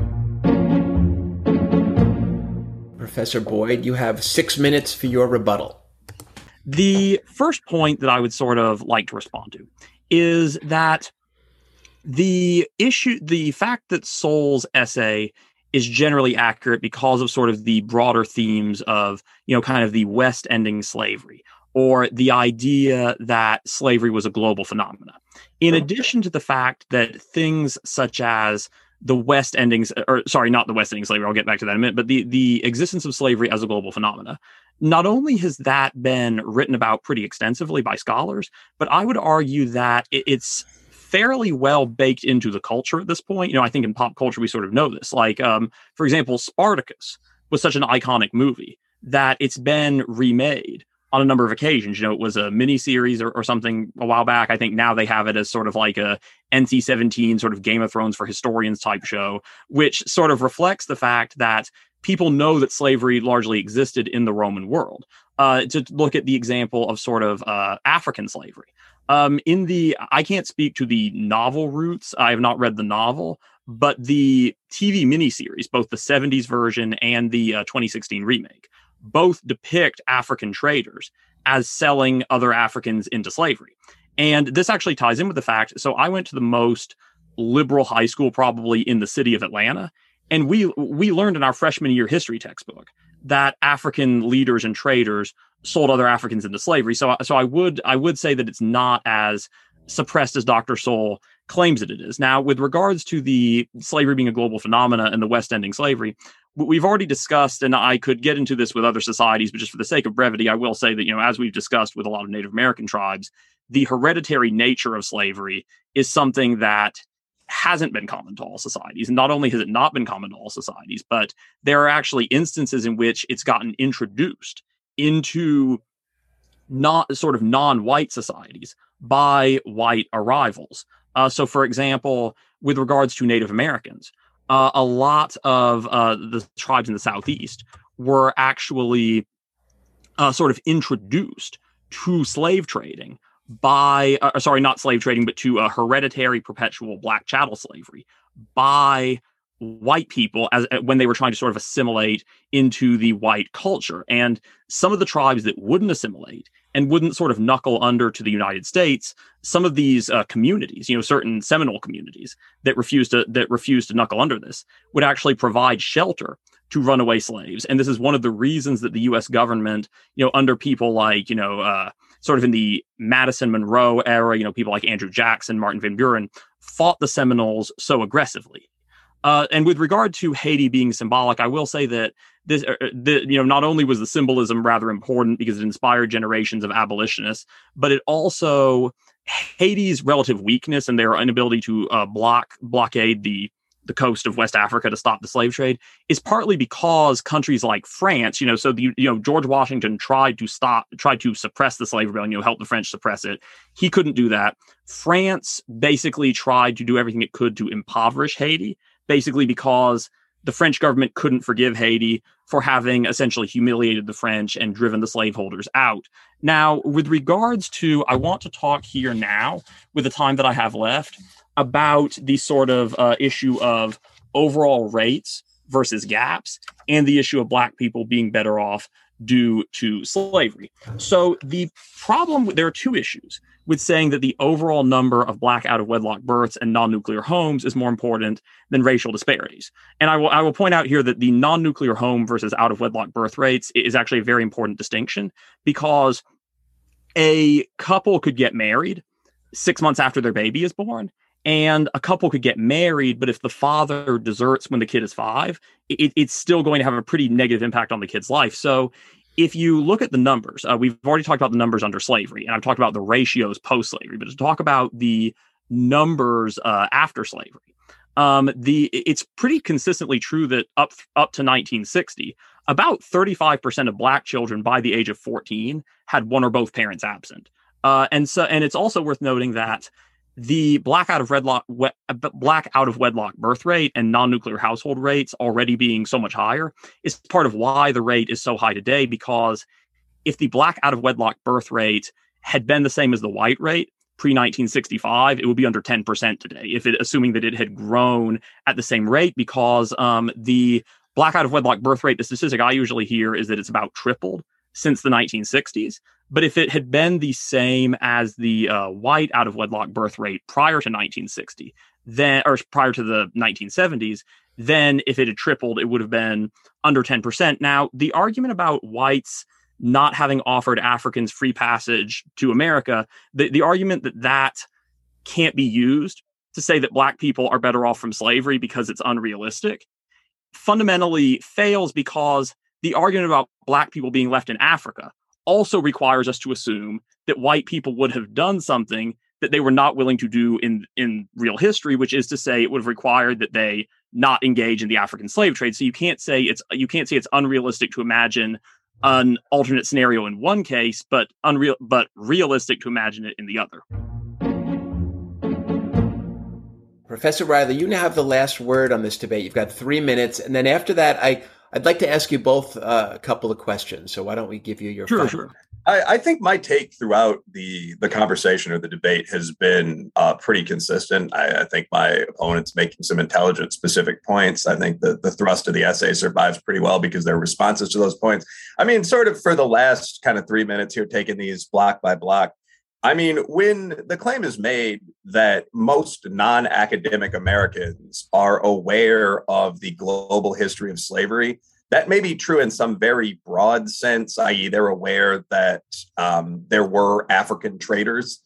C: Professor Boyd, you have six minutes for your rebuttal.
E: The first point that I would sort of like to respond to is that the issue, the fact that Sowell's essay is generally accurate because of sort of the broader themes of, you know, kind of the West ending slavery or the idea that slavery was a global phenomenon. In addition to the fact that things such as the West endings, or sorry, not the West ending slavery, I'll get back to that in a minute, but the, the existence of slavery as a global phenomena, not only has that been written about pretty extensively by scholars, but I would argue that it's fairly well baked into the culture at this point. You know, I think in pop culture we sort of know this. Like, um, for example, Spartacus was such an iconic movie that it's been remade on a number of occasions. You know, it was a mini series or, or, something a while back. I think now they have it as sort of like a NC 17 sort of Game of Thrones for historians type show, which sort of reflects the fact that people know that slavery largely existed in the Roman world. Uh, to look at the example of sort of uh, African slavery. Um, in the, I can't speak to the novel roots. I have not read the novel, but the TV miniseries, both the 70s version and the uh, 2016 remake, both depict African traders as selling other Africans into slavery. And this actually ties in with the fact. So I went to the most liberal high school probably in the city of Atlanta, and we we learned in our freshman year history textbook that African leaders and traders sold other Africans into slavery. So, so I would I would say that it's not as suppressed as Dr. Sowell claims that it is. Now, with regards to the slavery being a global phenomena and the West ending slavery, we've already discussed, and I could get into this with other societies, but just for the sake of brevity, I will say that you know, as we've discussed with a lot of Native American tribes, the hereditary nature of slavery is something that hasn't been common to all societies. Not only has it not been common to all societies, but there are actually instances in which it's gotten introduced into not sort of non-white societies by white arrivals. Uh, so, for example, with regards to Native Americans, uh, a lot of uh, the tribes in the Southeast were actually uh, sort of introduced to slave trading by, uh, sorry, not slave trading, but to a hereditary perpetual black chattel slavery by white people as uh, when they were trying to sort of assimilate into the white culture. And some of the tribes that wouldn't assimilate and wouldn't sort of knuckle under to the united states some of these uh, communities you know certain seminole communities that refused to that refused to knuckle under this would actually provide shelter to runaway slaves. And this is one of the reasons that the us government you know under people like you know uh, sort of in the madison monroe era you know people like andrew jackson martin van buren fought the seminoles so aggressively. Uh, and with regard to Haiti being symbolic, I will say that this, uh, the, you know, not only was the symbolism rather important because it inspired generations of abolitionists, but it also Haiti's relative weakness and their inability to uh, block blockade the the coast of West Africa to stop the slave trade is partly because countries like France, you know, so the you know George Washington tried to stop, tried to suppress the slave rebellion, you know, help the French suppress it. He couldn't do that. France basically tried to do everything it could to impoverish Haiti basically because the French government couldn't forgive Haiti for having essentially humiliated the French and driven the slaveholders out. Now, with regards to, I want to talk here now, with the time that I have left, about the sort of uh, issue of overall rates versus gaps and the issue of Black people being better off due to slavery. So the problem, there are two issues with saying that the overall number of black out of wedlock births and non-nuclear homes is more important than racial disparities. And I will I will point out here that the non-nuclear home versus out of wedlock birth rates is actually a very important distinction because a couple could get married 6 months after their baby is born and a couple could get married but if the father deserts when the kid is 5 it, it's still going to have a pretty negative impact on the kid's life. So if you look at the numbers, uh, we've already talked about the numbers under slavery, and I've talked about the ratios post slavery, but to talk about the numbers uh, after slavery, um, the it's pretty consistently true that up up to 1960, about 35% of black children by the age of 14 had one or both parents absent. Uh, and so, and it's also worth noting that the black out of wedlock uh, black out of wedlock birth rate and non-nuclear household rates already being so much higher is part of why the rate is so high today because if the black out of wedlock birth rate had been the same as the white rate pre 1965 it would be under 10% today if it assuming that it had grown at the same rate because um, the black out of wedlock birth rate the statistic i usually hear is that it's about tripled since the 1960s but if it had been the same as the uh, white out of wedlock birth rate prior to 1960, then or prior to the 1970s, Then, if it had tripled, it would have been under 10%. Now, the argument about whites not having offered Africans free passage to America, the, the argument that that can't be used to say that black people are better off from slavery because it's unrealistic fundamentally fails because the argument about black people being left in Africa also requires us to assume that white people would have done something that they were not willing to do in in real history which is to say it would have required that they not engage in the african slave trade so you can't say it's you can't say it's unrealistic to imagine an alternate scenario in one case but unreal but realistic to imagine it in the other
C: Professor Reilly, you now have the last word on this debate. You've got three minutes, and then after that, I I'd like to ask you both uh, a couple of questions. So why don't we give you your
E: sure,
C: final?
E: sure.
D: I, I, think my take throughout the the conversation or the debate has been uh, pretty consistent. I, I, think my opponent's making some intelligent, specific points. I think the the thrust of the essay survives pretty well because their responses to those points. I mean, sort of for the last kind of three minutes here, taking these block by block. I mean, when the claim is made that most non academic Americans are aware of the global history of slavery, that may be true in some very broad sense, i.e., they're aware that um, there were African traders.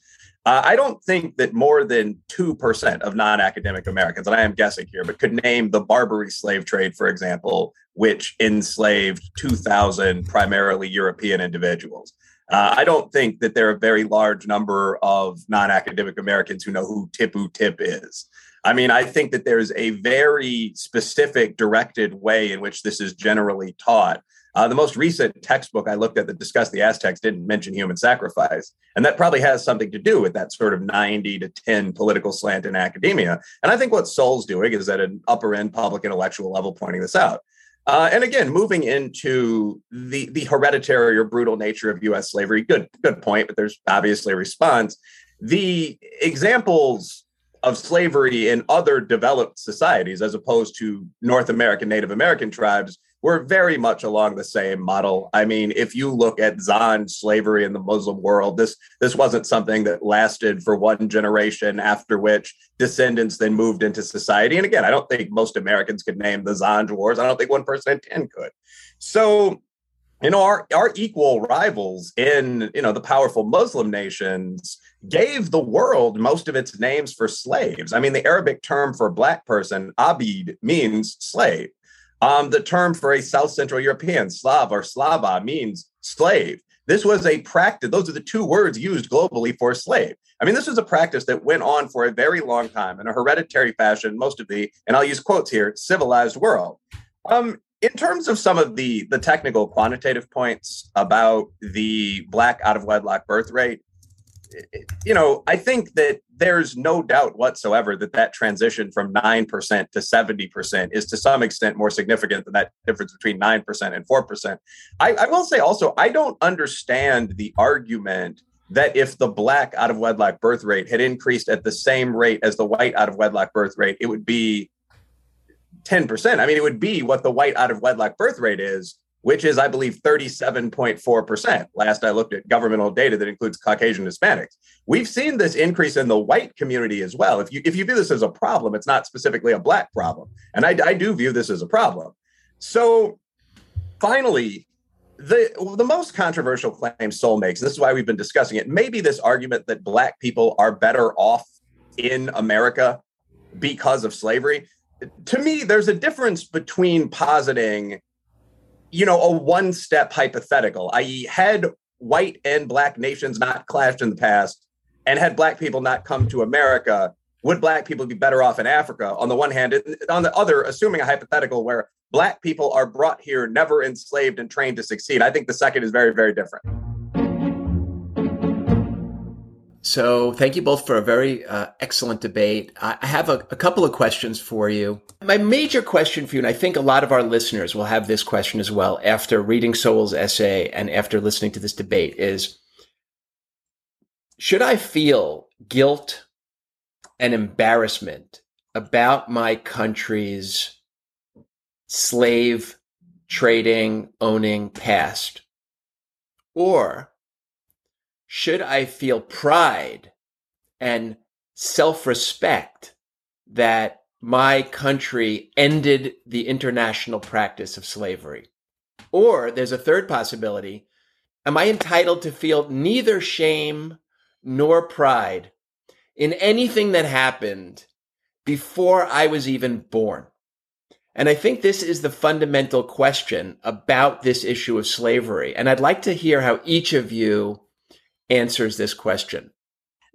D: Uh, I don't think that more than 2% of non academic Americans, and I am guessing here, but could name the Barbary slave trade, for example, which enslaved 2,000 primarily European individuals. Uh, I don't think that there are a very large number of non academic Americans who know who Tipu Tip is. I mean, I think that there's a very specific, directed way in which this is generally taught. Uh, the most recent textbook I looked at that discussed the Aztecs didn't mention human sacrifice. And that probably has something to do with that sort of 90 to 10 political slant in academia. And I think what Sowell's doing is at an upper end public intellectual level pointing this out. Uh, and again, moving into the the hereditary or brutal nature of U.S. slavery, good good point, but there's obviously a response. The examples of slavery in other developed societies, as opposed to North American Native American tribes, were very much along the same model. I mean, if you look at Zanj slavery in the Muslim world, this this wasn't something that lasted for one generation, after which descendants then moved into society. And again, I don't think most Americans could name the Zanj Wars. I don't think one person in ten could. So, you know, our our equal rivals in you know the powerful Muslim nations gave the world most of its names for slaves. I mean, the Arabic term for black person, abid, means slave. Um, the term for a South Central European, Slav or Slava, means slave. This was a practice. Those are the two words used globally for slave. I mean, this was a practice that went on for a very long time in a hereditary fashion, most of the, and I'll use quotes here, civilized world. Um, in terms of some of the the technical quantitative points about the black out of wedlock birth rate, you know, I think that there's no doubt whatsoever that that transition from 9% to 70% is to some extent more significant than that difference between 9% and 4%. I, I will say also, I don't understand the argument that if the black out of wedlock birth rate had increased at the same rate as the white out of wedlock birth rate, it would be 10%. I mean, it would be what the white out of wedlock birth rate is which is, I believe, 37.4%. Last I looked at governmental data that includes Caucasian Hispanics. We've seen this increase in the white community as well. If you if you view this as a problem, it's not specifically a black problem. And I, I do view this as a problem. So finally, the the most controversial claim Sowell makes, and this is why we've been discussing it, maybe this argument that black people are better off in America because of slavery. To me, there's a difference between positing you know, a one step hypothetical, i.e., had white and black nations not clashed in the past and had black people not come to America, would black people be better off in Africa? On the one hand, And on the other, assuming a hypothetical where black people are brought here, never enslaved and trained to succeed, I think the second is very, very different.
C: So, thank you both for a very uh, excellent debate. I have a, a, couple of questions for you. My major question for you, and I think a lot of our listeners will have this question as well after reading Sowell's essay and after listening to this debate, is Should I feel guilt and embarrassment about my country's slave trading, owning past? Or should I feel pride and self respect that my country ended the international practice of slavery? Or there's a third possibility. Am I entitled to feel neither shame nor pride in anything that happened before I was even born? And I think this is the fundamental question about this issue of slavery. And I'd like to hear how each of you answers this question.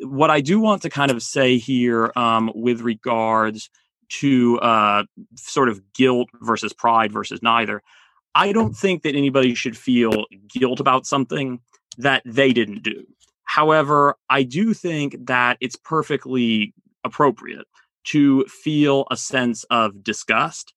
E: What I do want to kind of say here um, with regards to uh, sort of guilt versus pride versus neither, I don't think that anybody should feel guilt about something that they didn't do. However, I do think that it's perfectly appropriate to feel a sense of disgust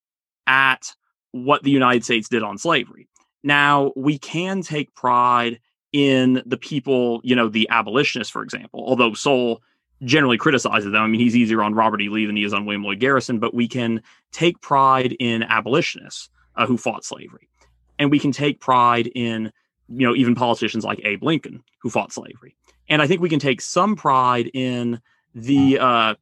E: at what the United States did on slavery. Now, we can take pride in the people, you know, the abolitionists, for example, although Sowell generally criticizes them. I mean, he's easier on Robert E. Lee than he is on William Lloyd Garrison, but we can take pride in abolitionists uh, who fought slavery. And we can take pride in, you know, even politicians like Abe Lincoln who fought slavery. And I think we can take some pride in the uh,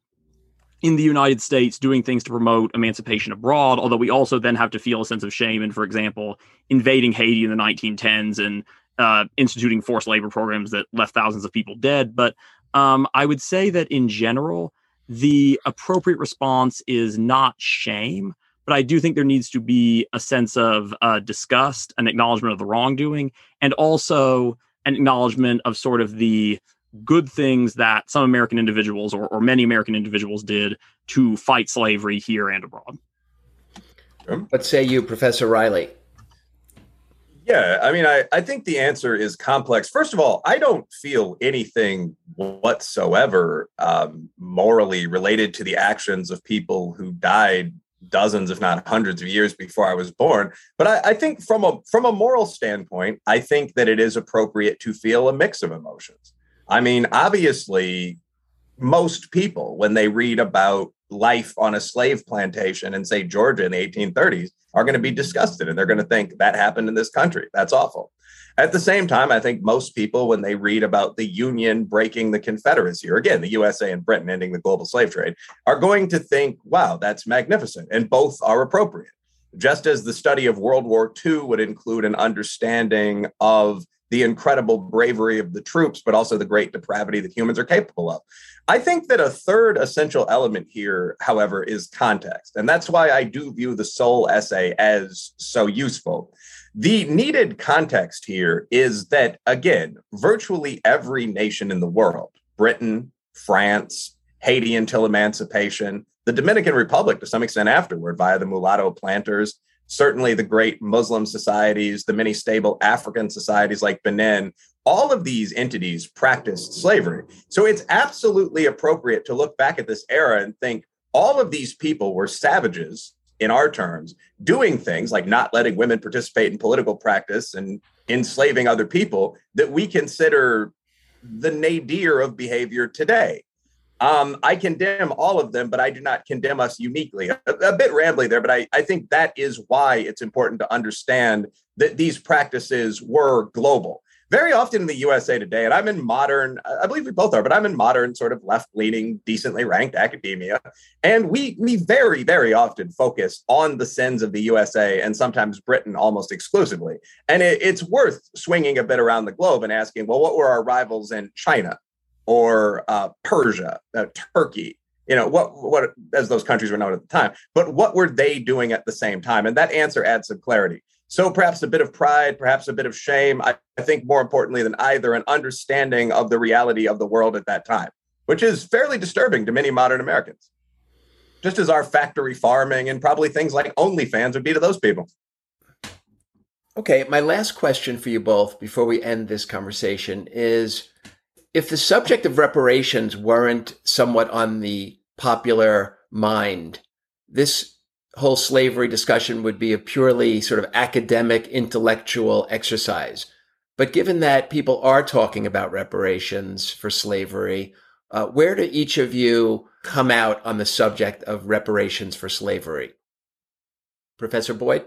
E: in the United States doing things to promote emancipation abroad, although we also then have to feel a sense of shame in, for example, invading Haiti in the 1910s and uh, instituting forced labor programs that left thousands of people dead. But um, I would say that in general, the appropriate response is not shame, but I do think there needs to be a sense of uh, disgust, an acknowledgement of the wrongdoing, and also an acknowledgement of sort of the good things that some American individuals or, or many American individuals did to fight slavery here and abroad.
C: What say you, Professor Reilly?
D: Yeah, I mean, I, I think the answer is complex. First of all, I don't feel anything whatsoever um, morally related to the actions of people who died dozens, if not hundreds of years before I was born. But I, I think from a from a moral standpoint, I think that it is appropriate to feel a mix of emotions. I mean, obviously, most people, when they read about life on a slave plantation in, say, Georgia in the 1830s, are going to be disgusted and they're going to think that happened in this country. That's awful. At the same time, I think most people, when they read about the Union breaking the Confederacy, or again, the USA and Britain ending the global slave trade, are going to think, wow, that's magnificent. And both are appropriate. Just as the study of World War II would include an understanding of the incredible bravery of the troops, but also the great depravity that humans are capable of. I think that a third essential element here, however, is context. And that's why I do view the Sowell essay as so useful. The needed context here is that, again, virtually every nation in the world, Britain, France, Haiti until emancipation, the Dominican Republic to some extent afterward via the mulatto planters, certainly the great Muslim societies, the many stable African societies like Benin, all of these entities practiced slavery. So it's absolutely appropriate to look back at this era and think all of these people were savages in our terms, doing things like not letting women participate in political practice and enslaving other people that we consider the nadir of behavior today. Um, I condemn all of them, but I do not condemn us uniquely. A, a, bit rambly there, but I, I think that is why it's important to understand that these practices were global. Very often in the USA today, and I'm in modern, I believe we both are, but I'm in modern, sort of left leaning, decently ranked academia. And we, we very, very often focus on the sins of the USA and sometimes Britain almost exclusively. And it, it's worth swinging a bit around the globe and asking, well, what were our rivals in China? Or uh, Persia, uh, Turkey, you know what what as those countries were known at the time but what were they doing at the same time? And that answer adds some clarity. So perhaps a bit of pride perhaps a bit of shame I, I, think more importantly than either an understanding of the reality of the world at that time which is fairly disturbing to many modern americans. Just as our factory farming and probably things like onlyfans would be to those people.
C: Okay my last question for you both before we end this conversation is if the subject of reparations weren't somewhat on the popular mind, this whole slavery discussion would be a purely sort of academic, intellectual exercise. But given that people are talking about reparations for slavery, uh, where do each of you come out on the subject of reparations for slavery? Professor Boyd?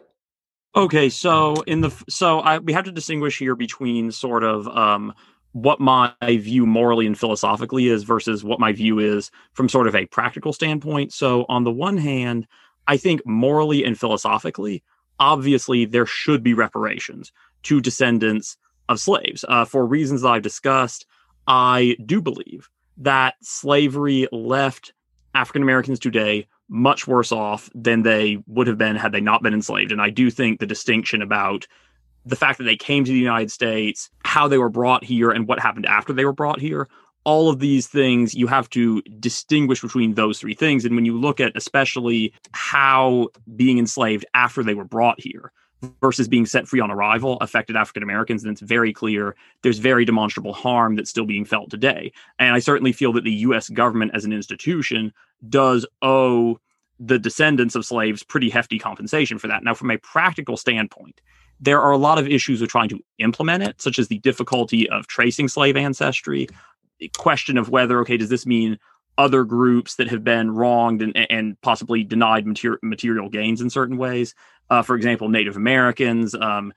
E: Okay, so in the so I we have to distinguish here between sort of um, what my view morally and philosophically is versus what my view is from sort of a practical standpoint. So, on the one hand, I think morally and philosophically, obviously, there should be reparations to descendants of slaves. Uh, for reasons that I've discussed, I do believe that slavery left African Americans today much worse off than they would have been had they not been enslaved. And I do think the distinction about the fact that they came to the United States, how they were brought here, and what happened after they were brought here. All of these things, you have to distinguish between those three things. And when you look at especially how being enslaved after they were brought here versus being set free on arrival affected African Americans, then it's very clear there's very demonstrable harm that's still being felt today. And I certainly feel that the US government as an institution does owe the descendants of slaves pretty hefty compensation for that. Now, from a practical standpoint, there are a lot of issues with trying to implement it, such as the difficulty of tracing slave ancestry, the question of whether, okay, does this mean other groups that have been wronged and, and possibly denied mater- material gains in certain ways? Uh, for example, Native Americans, um,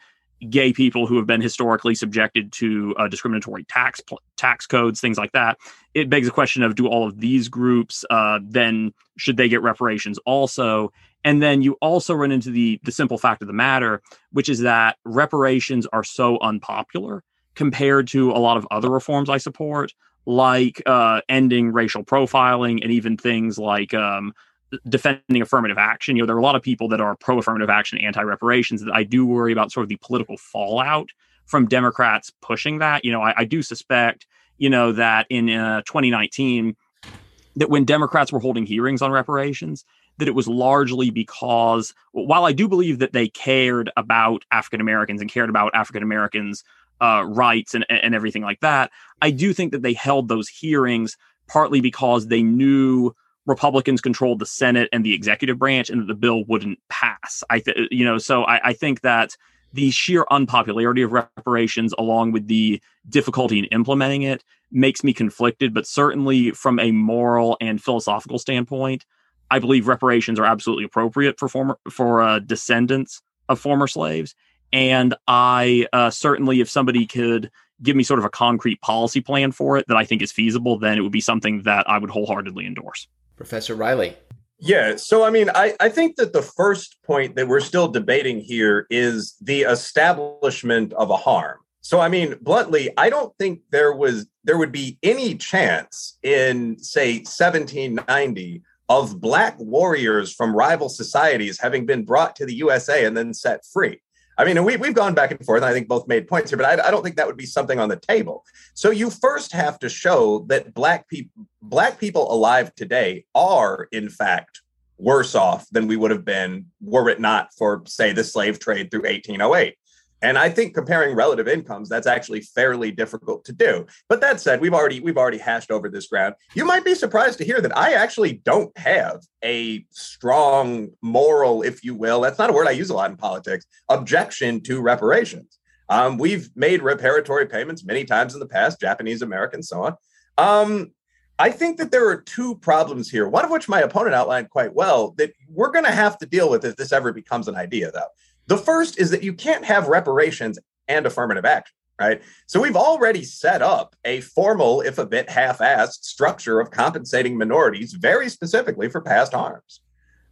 E: gay people who have been historically subjected to uh, discriminatory tax pl- tax codes, things like that. It begs the question of do all of these groups uh, then should they get reparations also? And then you also run into the the simple fact of the matter, which is that reparations are so unpopular compared to a lot of other reforms I support, like uh, ending racial profiling and even things like um, defending affirmative action. You know, there are a lot of people that are pro affirmative action, anti reparations. That I do worry about sort of the political fallout from Democrats pushing that. You know, I, I do suspect, you know, that in uh, 2019, that when Democrats were holding hearings on reparations, that it was largely because while I do believe that they cared about African Americans and cared about African Americans' uh, rights and, and everything like that, I do think that they held those hearings partly because they knew Republicans controlled the Senate and the executive branch and that the bill wouldn't pass. I th- you know, so I, I think that the sheer unpopularity of reparations along with the difficulty in implementing it makes me conflicted but certainly from a moral and philosophical standpoint I believe reparations are absolutely appropriate for former for uh, descendants of former slaves, and I uh, certainly, if somebody could give me sort of a concrete policy plan for it that I think is feasible, then it would be something that I would wholeheartedly endorse.
C: Professor Reilly.
D: Yeah. So, I mean, I, I think that the first point that we're still debating here is the establishment of a harm. So, I mean, bluntly, I don't think there was there would be any chance in, say, 1790 of black warriors from rival societies having been brought to the USA and then set free. I mean, we, we've gone back and forth, and I think both made points here, but I, I don't think that would be something on the table. So you first have to show that black people black people alive today are, in fact, worse off than we would have been were it not for, say, the slave trade through 1808. And I think comparing relative incomes, that's actually fairly difficult to do. But that said, we've already we've already hashed over this ground. You might be surprised to hear that I actually don't have a strong moral, if you will, that's not a word I use a lot in politics, objection to reparations. Um, we've made reparatory payments many times in the past, Japanese Americans, so on. Um, I think that there are two problems here, one of which my opponent outlined quite well that we're going to have to deal with if this ever becomes an idea, though. The first is that you can't have reparations and affirmative action, right? So we've already set up a formal, if a bit half assed, structure of compensating minorities very specifically for past harms.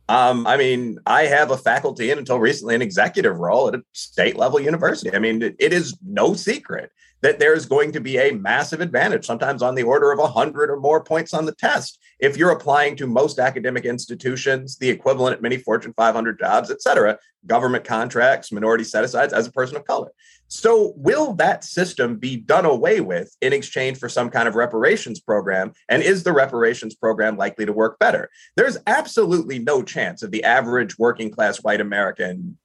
D: Um, I mean, I have a faculty and until recently an executive role at a state level university. I mean, it, it is no secret that there's going to be a massive advantage, sometimes on the order of 100 or more points on the test, if you're applying to most academic institutions, the equivalent at many Fortune 500 jobs, et cetera, government contracts, minority set asides as a person of color. So, will that system be done away with in exchange for some kind of reparations program? And is the reparations program likely to work better? There's absolutely no chance of the average working class white American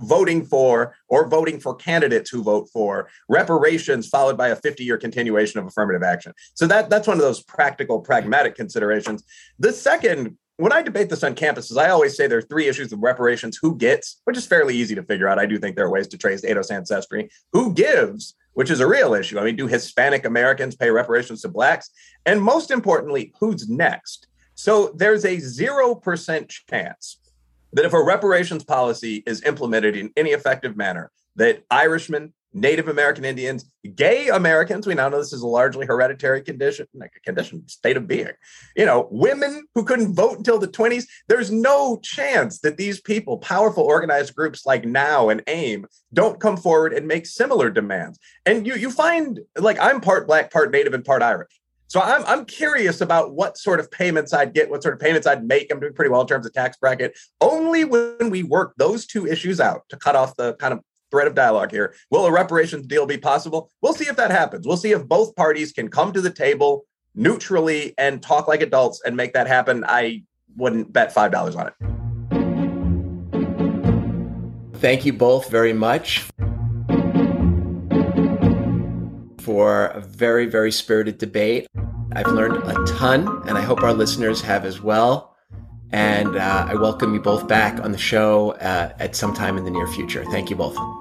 D: voting for or voting for candidates who vote for reparations followed by a 50 year continuation of affirmative action. So that that's one of those practical pragmatic considerations. The second when i debate this on campuses i always say there are three issues of reparations. Who gets which is fairly easy to figure out. I do think there are ways to trace ADOS ancestry. Who gives which is a real issue. I mean do hispanic americans pay reparations to blacks? And most importantly who's next? So there's a 0% chance that if a reparations policy is implemented in any effective manner, that Irishmen, Native American Indians, gay Americans. We now know this is a largely hereditary condition, like a condition state of being. You know, women who couldn't vote until the 20s. There's no chance that these people, powerful organized groups like NOW and AIM, don't come forward and make similar demands. And you you find like I'm part black, part native, and part Irish. So I'm I'm curious about what sort of payments I'd get, what sort of payments I'd make. I'm doing pretty well in terms of tax bracket. Only when we work those two issues out to cut off the kind of thread of dialogue here. Will a reparations deal be possible? We'll see if that happens. We'll see if both parties can come to the table neutrally and talk like adults and make that happen. I wouldn't bet $5 on it.
C: Thank you both very much for a very, very spirited debate. I've learned a ton, and I hope our listeners have as well. And uh, I welcome you both back on the show uh, at some time in the near future. Thank you both.